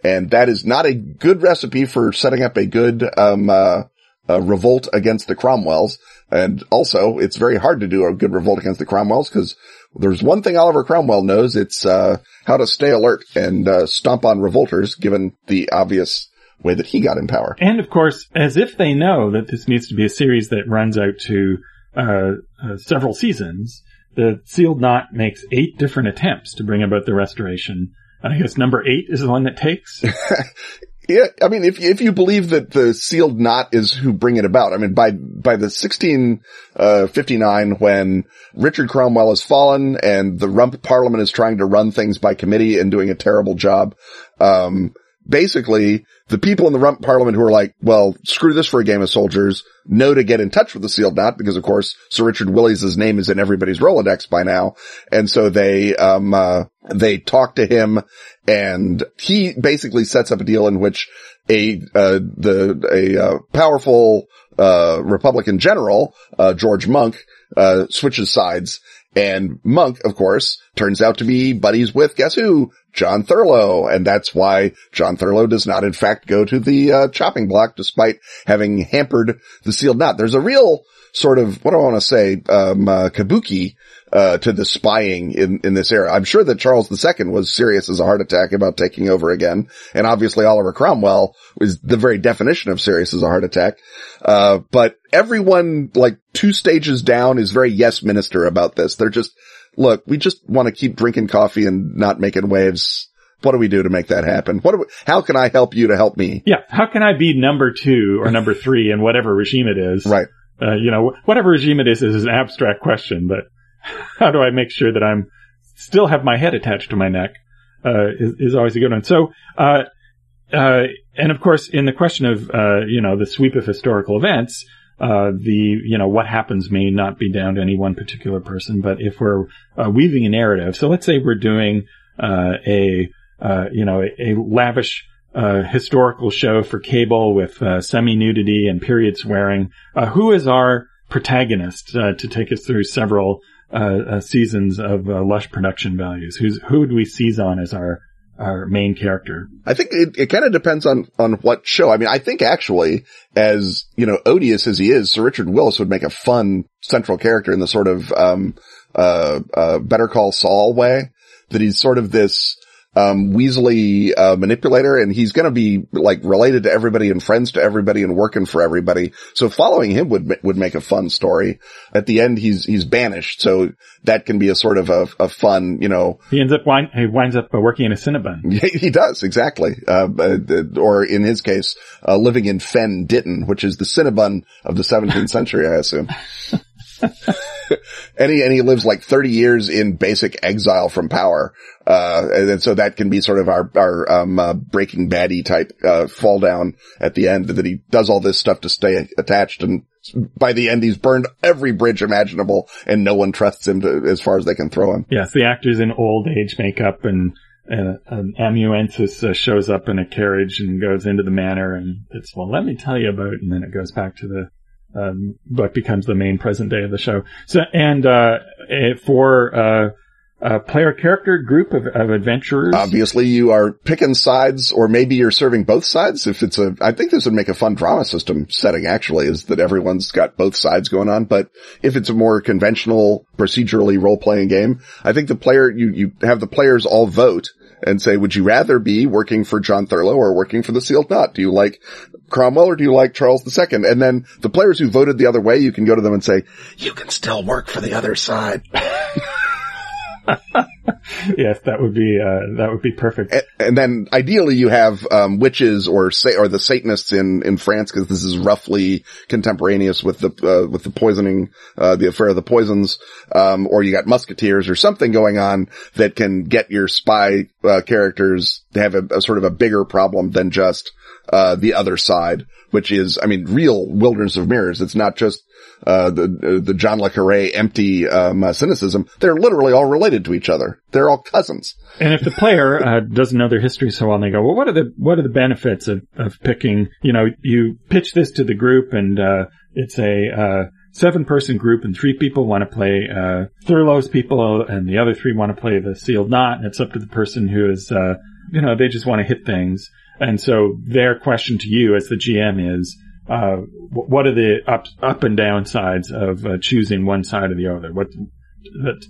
And that is not a good recipe for setting up a good um, uh, a revolt against the Cromwells. And also, it's very hard to do a good revolt against the Cromwells because there's one thing Oliver Cromwell knows. It's, uh, how to stay alert and, uh, stomp on revolters given the obvious way that he got in power. And of course, as if they know that this needs to be a series that runs out to, uh, uh several seasons, the sealed knot makes eight different attempts to bring about the restoration. And I guess number eight is the one that takes. Yeah, I mean, if if you believe that the sealed knot is who bring it about, I mean, by by the 1659, uh, when Richard Cromwell has fallen and the Rump Parliament is trying to run things by committee and doing a terrible job, um, basically the people in the rump parliament who are like, well, screw this for a game of soldiers, know to get in touch with the sealed knot because of course Sir Richard Willys' name is in everybody's Rolodex by now. And so they, um, uh, they talk to him and he basically sets up a deal in which a, uh, the, a, uh, powerful, uh, Republican general, uh, George Monk, uh, switches sides and Monk, of course, turns out to be buddies with guess who? John Thurloe. And that's why John Thurloe does not in fact go to the uh, chopping block despite having hampered the sealed knot. There's a real sort of, what do I want to say, um, uh, kabuki uh, to the spying in, in this era. I'm sure that Charles II was serious as a heart attack about taking over again. And obviously Oliver Cromwell was the very definition of serious as a heart attack. Uh, but everyone like two stages down is very yes minister about this. They're just, look, we just want to keep drinking coffee and not making waves. What do we do to make that happen? What we, how can I help you to help me? Yeah. How can I be number two or number three in whatever regime it is? Right. Uh, you know, whatever regime it is is an abstract question, but how do I make sure that I'm still have my head attached to my neck? Uh, is, is, always a good one. So, uh, uh, and of course, in the question of, uh, you know, the sweep of historical events, uh, the, you know, what happens may not be down to any one particular person, but if we're weaving a narrative, so let's say we're doing, a, you know, a, a lavish uh, historical show for cable with uh, semi-nudity and period swearing. Uh, who is our protagonist to take us through several uh, uh, seasons of uh, lush production values? Who's who would we seize on as our our main character? I think it, it kind of depends on on what show. I mean, I think actually, as you know, odious as he is, Sir Richard Willys would make a fun central character in the sort of um, uh, uh, Better Call Saul way. That he's sort of this um, Weasley uh, manipulator, and he's going to be like related to everybody and friends to everybody and working for everybody. So following him would would make a fun story. At the end, he's he's banished, so that can be a sort of a, a fun, you know. He ends up wind, he winds up uh, working in a Cinnabon. He does exactly, uh, uh, or in his case, uh, living in Fen Ditton, which is the Cinnabon of the 17th century, I assume. and he, and he lives like 30 years in basic exile from power. Uh, and so that can be sort of our, our, um, uh, breaking baddie type, uh, fall down at the end that he does all this stuff to stay attached. And by the end, he's burned every bridge imaginable and no one trusts him to, as far as they can throw him. Yes. The actor's in old age makeup and, an, an amanuensis uh, shows up in a carriage and goes into the manor, and it's well, let me tell you about, and then it goes back to the um, what becomes the main present day of the show. So, and uh, for uh, a player character group of, of adventurers. Obviously, you are picking sides, or maybe you're serving both sides. If it's a, I think this would make a fun drama system setting. Actually, is that everyone's got both sides going on. But if it's a more conventional, procedurally role playing game, I think the player you you have the players all vote and say, would you rather be working for John Thurloe or working for the Sealed Knot? Do you like Cromwell or do you like Charles II? And then the players who voted the other way, you can go to them and say, you can still work for the other side. yes, that would be uh, that would be perfect. And, and then ideally you have um, witches or say or the Satanists in in France because this is roughly contemporaneous with the uh, with the poisoning uh, the affair of the poisons, um, or you got musketeers or something going on that can get your spy uh, characters to have a, a, sort of a bigger problem than just uh, the other side, which is I mean real wilderness of mirrors. It's not just uh, the the John le Carre empty um, uh, cynicism. They're literally all related to each other. They're all cousins. And if the player uh, doesn't know their history so well, and they go, "Well, what are the what are the benefits of of picking?" You know, you pitch this to the group, and uh, it's a seven person group and three people want to play uh, Thurloe's people and the other three want to play the sealed knot and it's up to the person who is uh, you know they just want to hit things and so their question to you as the GM is uh, what are the up, up and down sides of uh, choosing one side or the other? What,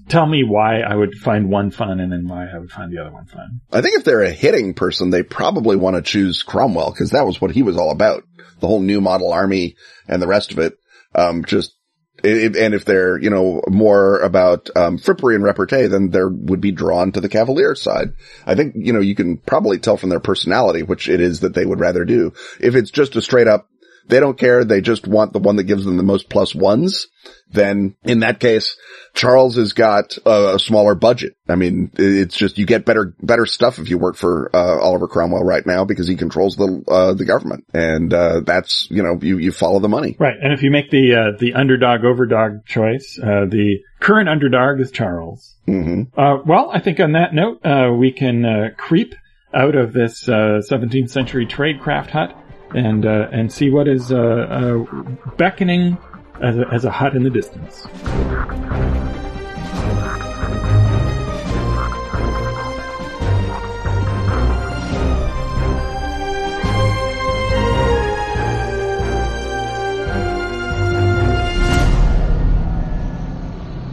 tell me why I would find one fun and then why I would find the other one fun. I think if they're a hitting person, they probably want to choose Cromwell because that was what he was all about. The whole new model army and the rest of it. Um, just, it, and if they're, you know, more about, um, frippery and repartee, then they would be drawn to the Cavalier side. I think, you know, you can probably tell from their personality, which it is that they would rather do. If it's just a straight up, they don't care. They just want the one that gives them the most plus ones. Then in that case, Charles has got a, a smaller budget. I mean, it's just you get better better stuff if you work for uh, Oliver Cromwell right now because he controls the uh, the government, and uh, that's you know you you follow the money. Right, and if you make the uh, the underdog overdog choice, uh, the current underdog is Charles. Mm-hmm. Uh, well, I think on that note, we can creep out of this 17th century tradecraft hut and uh, and see what is uh, uh, beckoning as a, as a hut in the distance.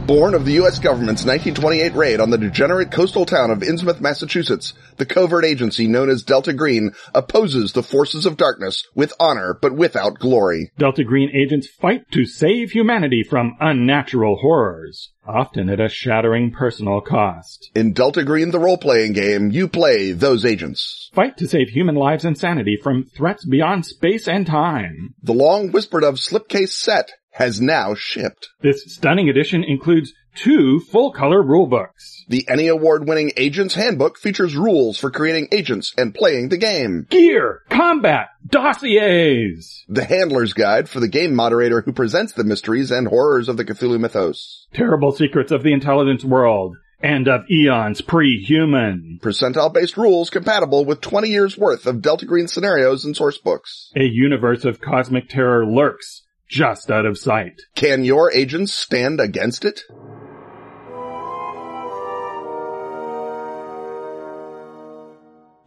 Born of the U.S. government's 1928 raid on the degenerate coastal town of Innsmouth, Massachusetts, the covert agency known as Delta Green opposes the forces of darkness with honor but without glory. Delta Green agents fight to save humanity from unnatural horrors, often at a shattering personal cost. In Delta Green the role-playing game, you play those agents. Fight to save human lives and sanity from threats beyond space and time. The long whispered of slipcase set has now shipped. This stunning edition includes two full-color rulebooks. The Emmy Award-winning Agent's Handbook features rules for creating agents and playing the game. Gear, combat, dossiers. The Handler's Guide for the game moderator who presents the mysteries and horrors of the Cthulhu mythos. Terrible secrets of the intelligence world and of eons pre-human. Percentile-based rules compatible with 20 years worth of Delta Green scenarios and source books. A universe of cosmic terror lurks just out of sight. Can your agents stand against it?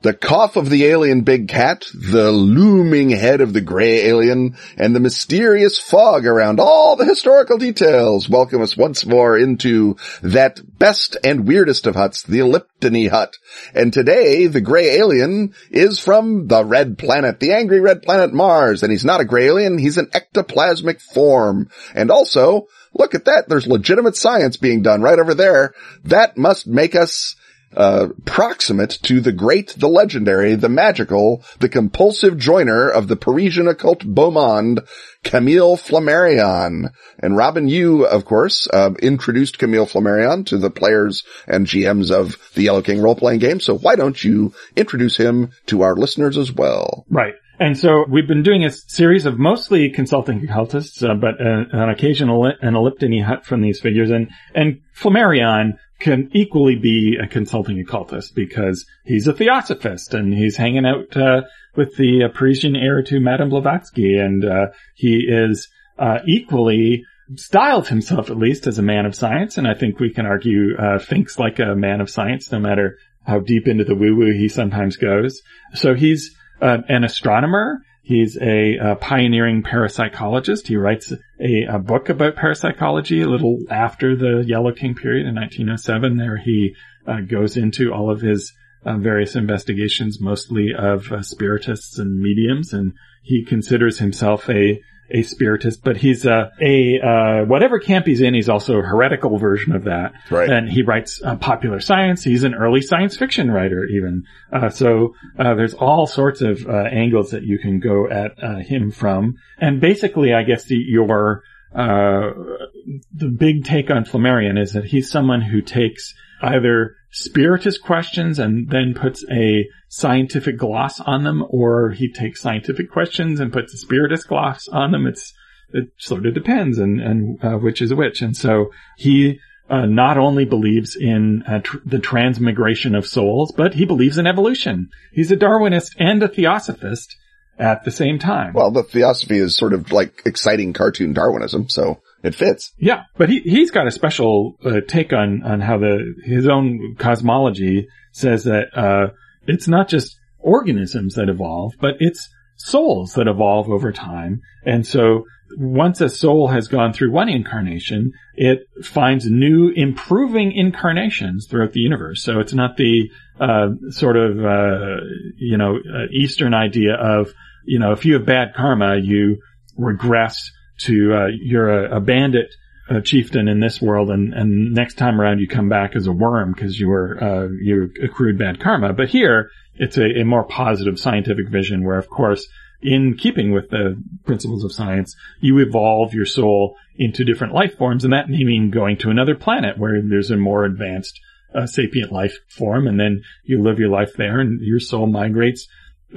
The cough of the alien big cat, the looming head of the gray alien, and the mysterious fog around all the historical details welcome us once more into that best and weirdest of huts, the Eliptony hut. And today, the gray alien is from the red planet, the angry red planet Mars, and he's not a gray alien, he's an ectoplasmic form. And also, look at that, there's legitimate science being done right over there. That must make us uh, proximate to the great, the legendary, the magical, the compulsive joiner of the Parisian occult beau monde, Camille Flammarion. And Robin, you, of course, uh, introduced Camille Flammarion to the players and GMs of the Yellow King role-playing game. So why don't you introduce him to our listeners as well? Right. And so we've been doing a series of mostly consulting occultists, uh, but uh, an occasional an eliptony hut from these figures. And, and Flammarion can equally be a consulting occultist because he's a theosophist and he's hanging out, uh, with the uh, Parisian heir to Madame Blavatsky. And, uh, he is, uh, equally styled himself at least as a man of science. And I think we can argue, thinks like a man of science no matter how deep into the woo woo he sometimes goes. So he's, uh, an astronomer. He's a, a, pioneering parapsychologist. He writes a, a, book about parapsychology a little after the Yellow King period in 1907. There he uh, goes into all of his uh, various investigations, mostly of uh, spiritists and mediums, and he considers himself a a spiritist, but he's a, a uh, whatever camp he's in, he's also a heretical version of that. Right. And he writes uh, popular science. He's an early science fiction writer, even. Uh, so uh, there's all sorts of uh, angles that you can go at uh, him from. And basically, I guess the, your the big take on Flammarion is that he's someone who takes either spiritist questions and then puts a scientific gloss on them, or he takes scientific questions and puts a spiritist gloss on them. It's, it sort of depends and, and, uh, which is which. And so he, uh, not only believes in uh, tr- the transmigration of souls, but he believes in evolution. He's a Darwinist and a theosophist at the same time. Well, the theosophy is sort of like exciting cartoon Darwinism, so it fits. Yeah, but he he's got a special uh, take on on how the his own cosmology says that uh, it's not just organisms that evolve, but it's souls that evolve over time. And so once a soul has gone through one incarnation, it finds new improving incarnations throughout the universe. So it's not the uh, sort of uh, you know uh, Eastern idea of you know if you have bad karma, you regress to uh, you're a, a bandit a chieftain in this world, and, and next time around you come back as a worm because you were uh, you accrued bad karma. But here it's a, a, more positive scientific vision, where of course, in keeping with the principles of science, you evolve your soul into different life forms, and that may mean going to another planet where there's a more advanced uh, sapient life form, and then you live your life there, and your soul migrates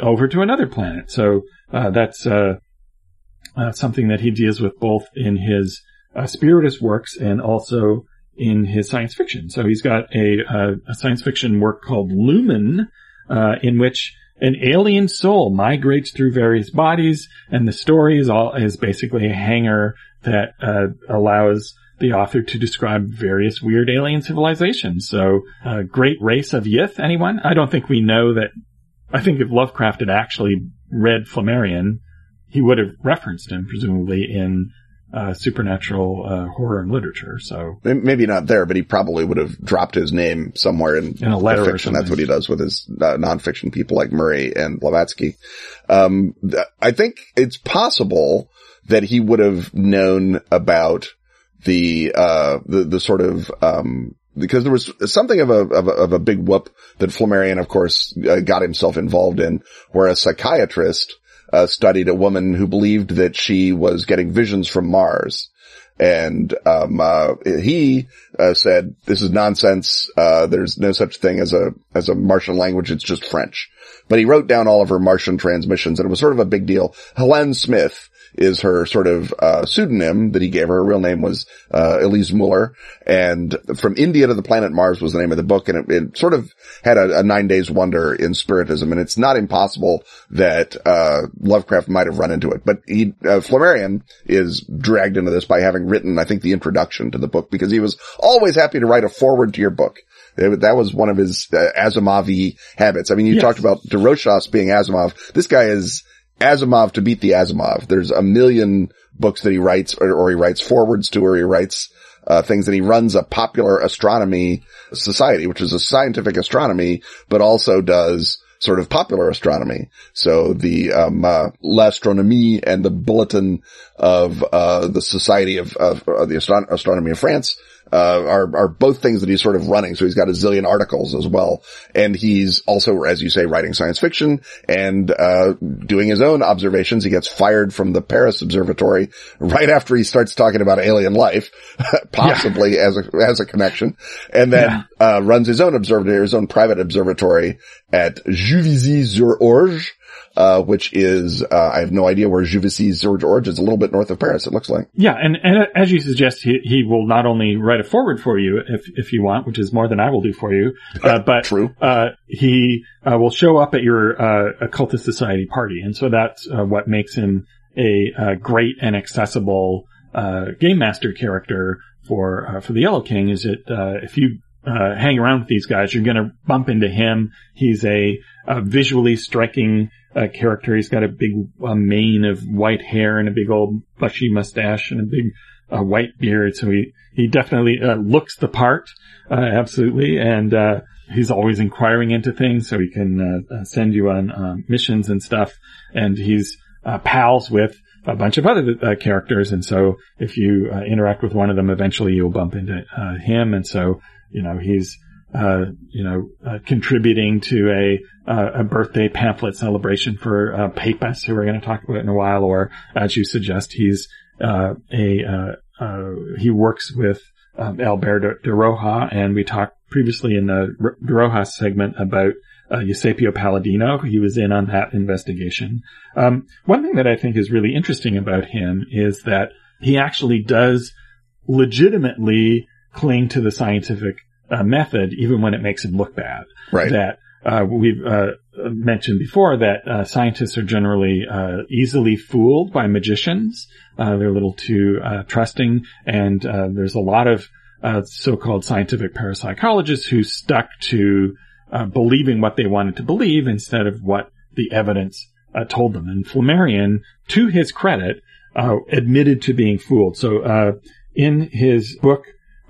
over to another planet. So uh, that's uh, something that he deals with both in his uh, spiritist works and also in his science fiction. So he's got a, a, a science fiction work called Lumen, uh, in which an alien soul migrates through various bodies, and the story is all is basically a hanger that uh, allows the author to describe various weird alien civilizations. So, uh, great race of Yith. Anyone? I don't think we know that. I think if Lovecraft had actually read Flammarion, he would have referenced him, presumably in uh, supernatural uh, horror and literature. So maybe not there, but he probably would have dropped his name somewhere in, in a letter fiction. That's what he does with his uh, nonfiction people like Murray and Blavatsky. Um, th- I think it's possible that he would have known about the uh, the the sort of um, because there was something of a, of a, of a big whoop that Flammarion, of course, uh, got himself involved in, where a psychiatrist uh, studied a woman who believed that she was getting visions from Mars. And, um, uh, he, uh, said, this is nonsense. Uh, there's no such thing as a, as a Martian language. It's just French. But he wrote down all of her Martian transmissions and it was sort of a big deal. Helene Smith, is her sort of uh, pseudonym that he gave her. Her real name was uh, Elise Muller, and from India to the planet Mars was the name of the book, and it, it sort of had a, a, nine days wonder in spiritism, and it's not impossible that uh, Lovecraft might have run into it. But he, uh, Flammarion is dragged into this by having written, I think, the introduction to the book because he was always happy to write a forward to your book. That was one of his uh, habits. I mean, you yes. talked about DeRochas being Asimov. This guy is Asimov to beat the Asimov. There's a million books that he writes or, or he writes forwards to or he writes uh, things and he runs a popular astronomy society, which is a scientific astronomy, but also does sort of popular astronomy. So the, um, uh, L'Astronomie and the Bulletin of, uh, the Society of, of, of the Astron- Astronomy of France uh, are, are both things that he's sort of running. So he's got a zillion articles as well. And he's also, as you say, writing science fiction and, uh, doing his own observations. He gets fired from the Paris Observatory right after he starts talking about alien life, possibly yeah. as a, as a connection. And then, yeah. uh, runs his own observatory, his own private observatory at Juvisy-sur-Orge, uh, which is, uh, I have no idea where Juvisy-sur-Orge is, a little bit north of Paris, it looks like. Yeah, and, and as you suggest, he, he will not only write a forward for you if, if you want, which is more than I will do for you, uh, but, True. uh, he, uh, will show up at your, uh, occultist society party. And so that's, uh, what makes him a, uh, great and accessible, uh, game master character for, uh, for the Yellow King is that, uh, if you, uh, hang around with these guys, you're gonna bump into him. He's a, a visually striking, uh, character. He's got a big mane of white hair and a big old bushy mustache and a big white beard. So he, he definitely uh, looks the part, uh, absolutely. And, uh, he's always inquiring into things so he can, send you on, missions and stuff. And he's, pals with a bunch of other, uh, characters. And so if you, uh, interact with one of them, eventually you'll bump into, uh, him. And so, you know, he's, uh, you know, uh, contributing to a uh, a birthday pamphlet celebration for uh, Papus, who we're going to talk about in a while. Or as you suggest, he's uh, a uh, uh, he works with um, Alberto de Rochas, and we talked previously in the de Rochas segment about Eusapia Palladino. He was in on that investigation. Um, one thing that I think is really interesting about him is that he actually does legitimately cling to the scientific uh, method, even when it makes him look bad. Right. That uh, we've uh, mentioned before that uh, scientists are generally uh, easily fooled by magicians. Uh, they're a little too uh, trusting, and there's a lot of so-called scientific parapsychologists who stuck to believing what they wanted to believe instead of what the evidence told them. And Flammarion, to his credit, admitted to being fooled. So in his book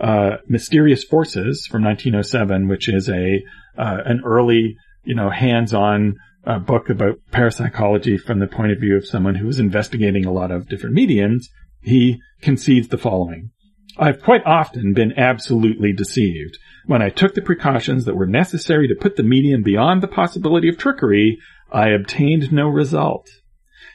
uh, Mysterious Forces from 1907, which is a uh, an early, you know, hands-on uh, book about parapsychology from the point of view of someone who was investigating a lot of different mediums. He concedes the following. I've quite often been absolutely deceived. When I took the precautions that were necessary to put the medium beyond the possibility of trickery, I obtained no result.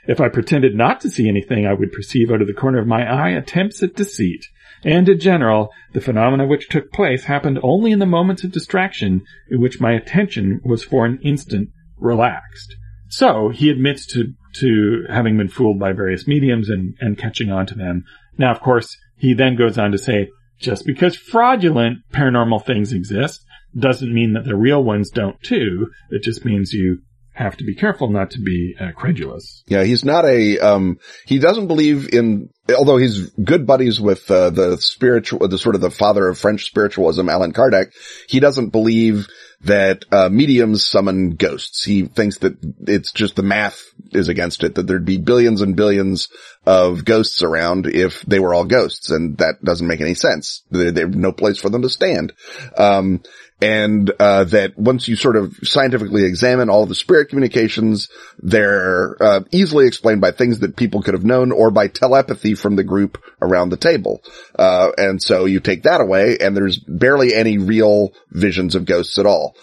If I pretended not to see anything, I would perceive out of the corner of my eye attempts at deceit. And in general, the phenomena which took place happened only in the moments of distraction in which my attention was for an instant relaxed. So he admits to, to having been fooled by various mediums and, and catching on to them. Now, of course, he then goes on to say, just because fraudulent paranormal things exist doesn't mean that the real ones don't too. It just means you have to be careful not to be uh, credulous. Yeah, he's not a, um, he doesn't believe in, although he's good buddies with, uh, the spiritual, the sort of the father of French spiritualism, Allan Kardec, he doesn't believe that, uh, mediums summon ghosts. He thinks that it's just the math is against it, that there'd be billions and billions of ghosts around if they were all ghosts, and that doesn't make any sense. There's there no place for them to stand. Um, and uh, that once you sort of scientifically examine all the spirit communications, they're uh, easily explained by things that people could have known or by telepathy from the group around the table. Uh, and so you take that away, and there's barely any real visions of ghosts at all.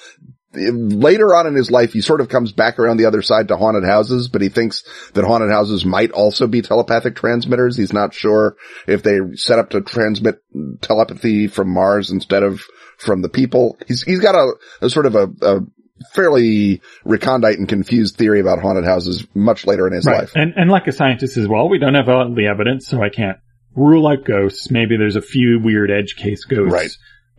Later on in his life, he sort of comes back around the other side to haunted houses, but he thinks that haunted houses might also be telepathic transmitters. He's not sure if they set up to transmit telepathy from Mars instead of from the people. He's, he's got a, a sort of a, a fairly recondite and confused theory about haunted houses much later in his Right. life. And, and like a scientist as well, we don't have all the evidence, so I can't rule out ghosts. Maybe there's a few weird edge case ghosts Right.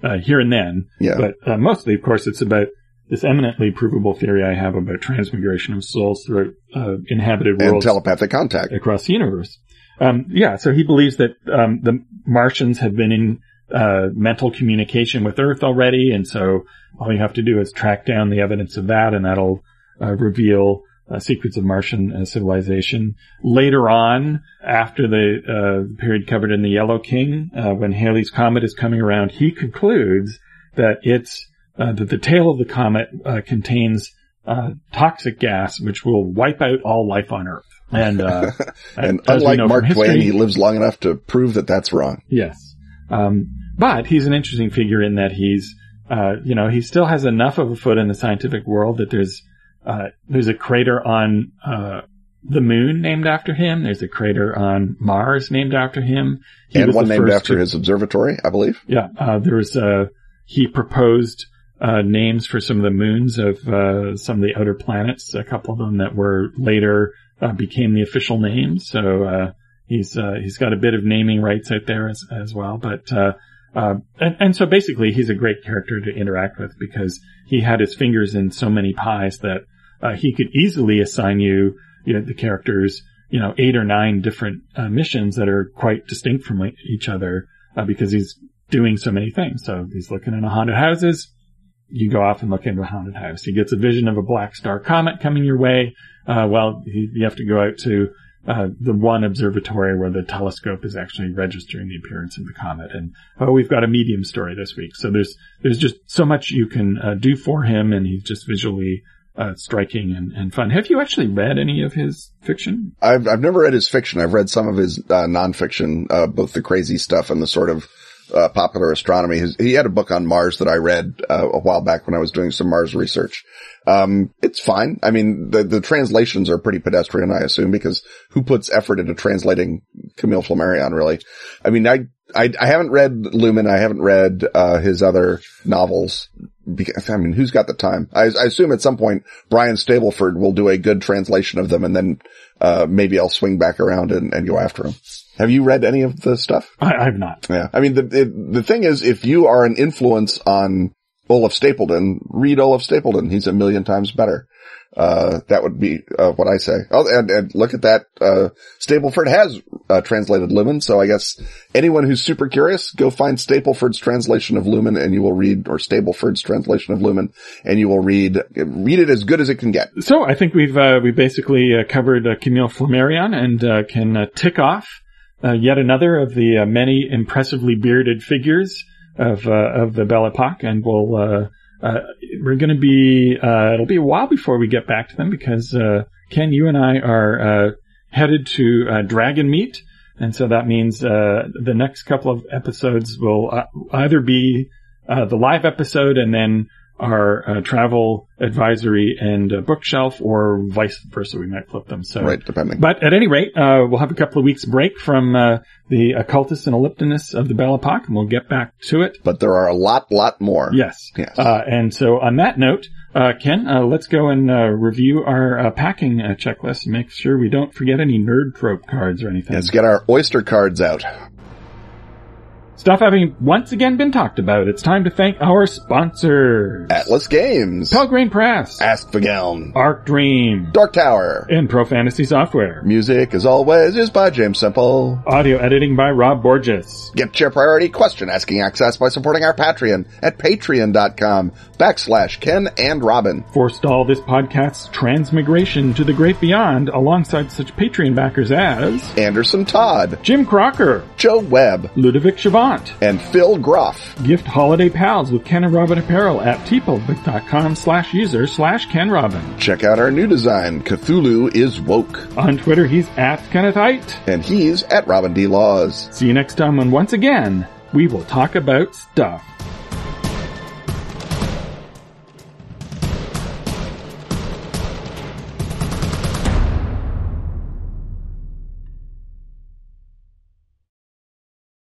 uh, here and then. Yeah. But uh, mostly, of course, it's about this eminently provable theory I have about transmigration of souls throughout uh, inhabited and telepathic contact. across the universe. Um, yeah, so he believes that um, the Martians have been in uh, mental communication with Earth already, and so all you have to do is track down the evidence of that, and that'll uh, reveal uh, secrets of Martian uh, civilization. Later on, after the uh, period covered in the Yellow King, uh, when Halley's comet is coming around, he concludes that it's uh, that the tail of the comet uh, contains uh, toxic gas, which will wipe out all life on Earth. And uh, And unlike know Mark from Twain, he lives long enough to prove that that's wrong. Yes. Um, but he's an interesting figure in that he's, uh, you know, he still has enough of a foot in the scientific world that there's, uh, there's a crater on, uh, the moon named after him. There's a crater on Mars named after him. He and one named after to- his observatory, I believe. Yeah, uh, there was, uh, he proposed uh, names for some of the moons of uh, some of the outer planets, a couple of them that were later uh, became the official names. So uh, he's uh, he's got a bit of naming rights out there as as well. But uh, and, and so basically, he's a great character to interact with because he had his fingers in so many pies that he could easily assign you, you know, the characters, you know, eight or nine different missions that are quite distinct from each other because he's doing so many things. So he's looking into haunted houses you go off and look into a haunted house. He gets a vision of a black star comet coming your way. Uh, well, he, you have to go out to uh, the one observatory where the telescope is actually registering the appearance of the comet. And oh, we've got a medium story this week. So there's there's just so much you can uh, do for him, and he's just visually uh, striking and, and, fun. Have you actually read any of his fiction? I've I've never read his fiction. I've read some of his uh, nonfiction, uh, both the crazy stuff and the sort of uh, popular astronomy. His, he had a book on Mars that I read uh, a while back when I was doing some Mars research. Um, it's fine. I mean, the, the translations are pretty pedestrian, I assume, because who puts effort into translating Camille Flammarion, really? I mean, I, I, I haven't read Lumen. I haven't read, uh, his other novels. Because, I mean, who's got the time? I, I assume at some point Brian Stableford will do a good translation of them and then, uh, maybe I'll swing back around and, and go after him. Have you read any of the stuff? I, have not. Yeah. I mean, the, it, the thing is, if you are an influence on Olaf Stapledon, read Olaf Stapledon. He's a million times better. Uh, that would be, uh, what I say. Oh, and, and look at that. Uh, Stableford has, uh, translated Lumen. So I guess anyone who's super curious, go find Stapleford's translation of Lumen and you will read, or Stableford's translation of Lumen and you will read, read it as good as it can get. So I think we've, uh, we basically uh, covered Camille Flammarion and, can tick off uh, yet another of the uh, many impressively bearded figures of uh, of the Belle Epoque, and we'll uh, uh, we're going to be it'll be a while before we get back to them because Ken, you and I are headed to Dragonmeet, and so that means the next couple of episodes will either be the live episode and then our uh, travel advisory and uh, bookshelf or vice versa. We might flip them. So, right, depending. But at any rate, uh, we'll have a couple of weeks break from uh, the occultists and eliptonists of the Belle Epoque and we'll get back to it. But there are a lot, lot more. Yes. Yes. Uh, and so on that note, uh, Ken, let's go and review our packing checklist and make sure we don't forget any nerd trope cards or anything. Let's get our oyster cards out. Stuff having once again been talked about, it's time to thank our sponsors. Atlas Games. Pelgrane Press. Ask Askfageln. Arc Dream. Dark Tower. And Pro Fantasy Software. Music, as always, is by James Semple. Audio editing by Rob Borges. Get your priority question asking access by supporting our Patreon at patreon.com backslash Ken and Robin. Forestall this podcast's transmigration to the great beyond alongside such Patreon backers as Anderson Todd, Jim Crocker, Joe Webb, Ludovic And Phil Groff. Gift holiday pals with Ken and Robin apparel at teepublic.com slash user slash Ken Robin. Check out our new design, Cthulhu is Woke. On Twitter, he's at KennethHite. And he's at Robin D. Laws. See you next time when once again, we will talk about stuff.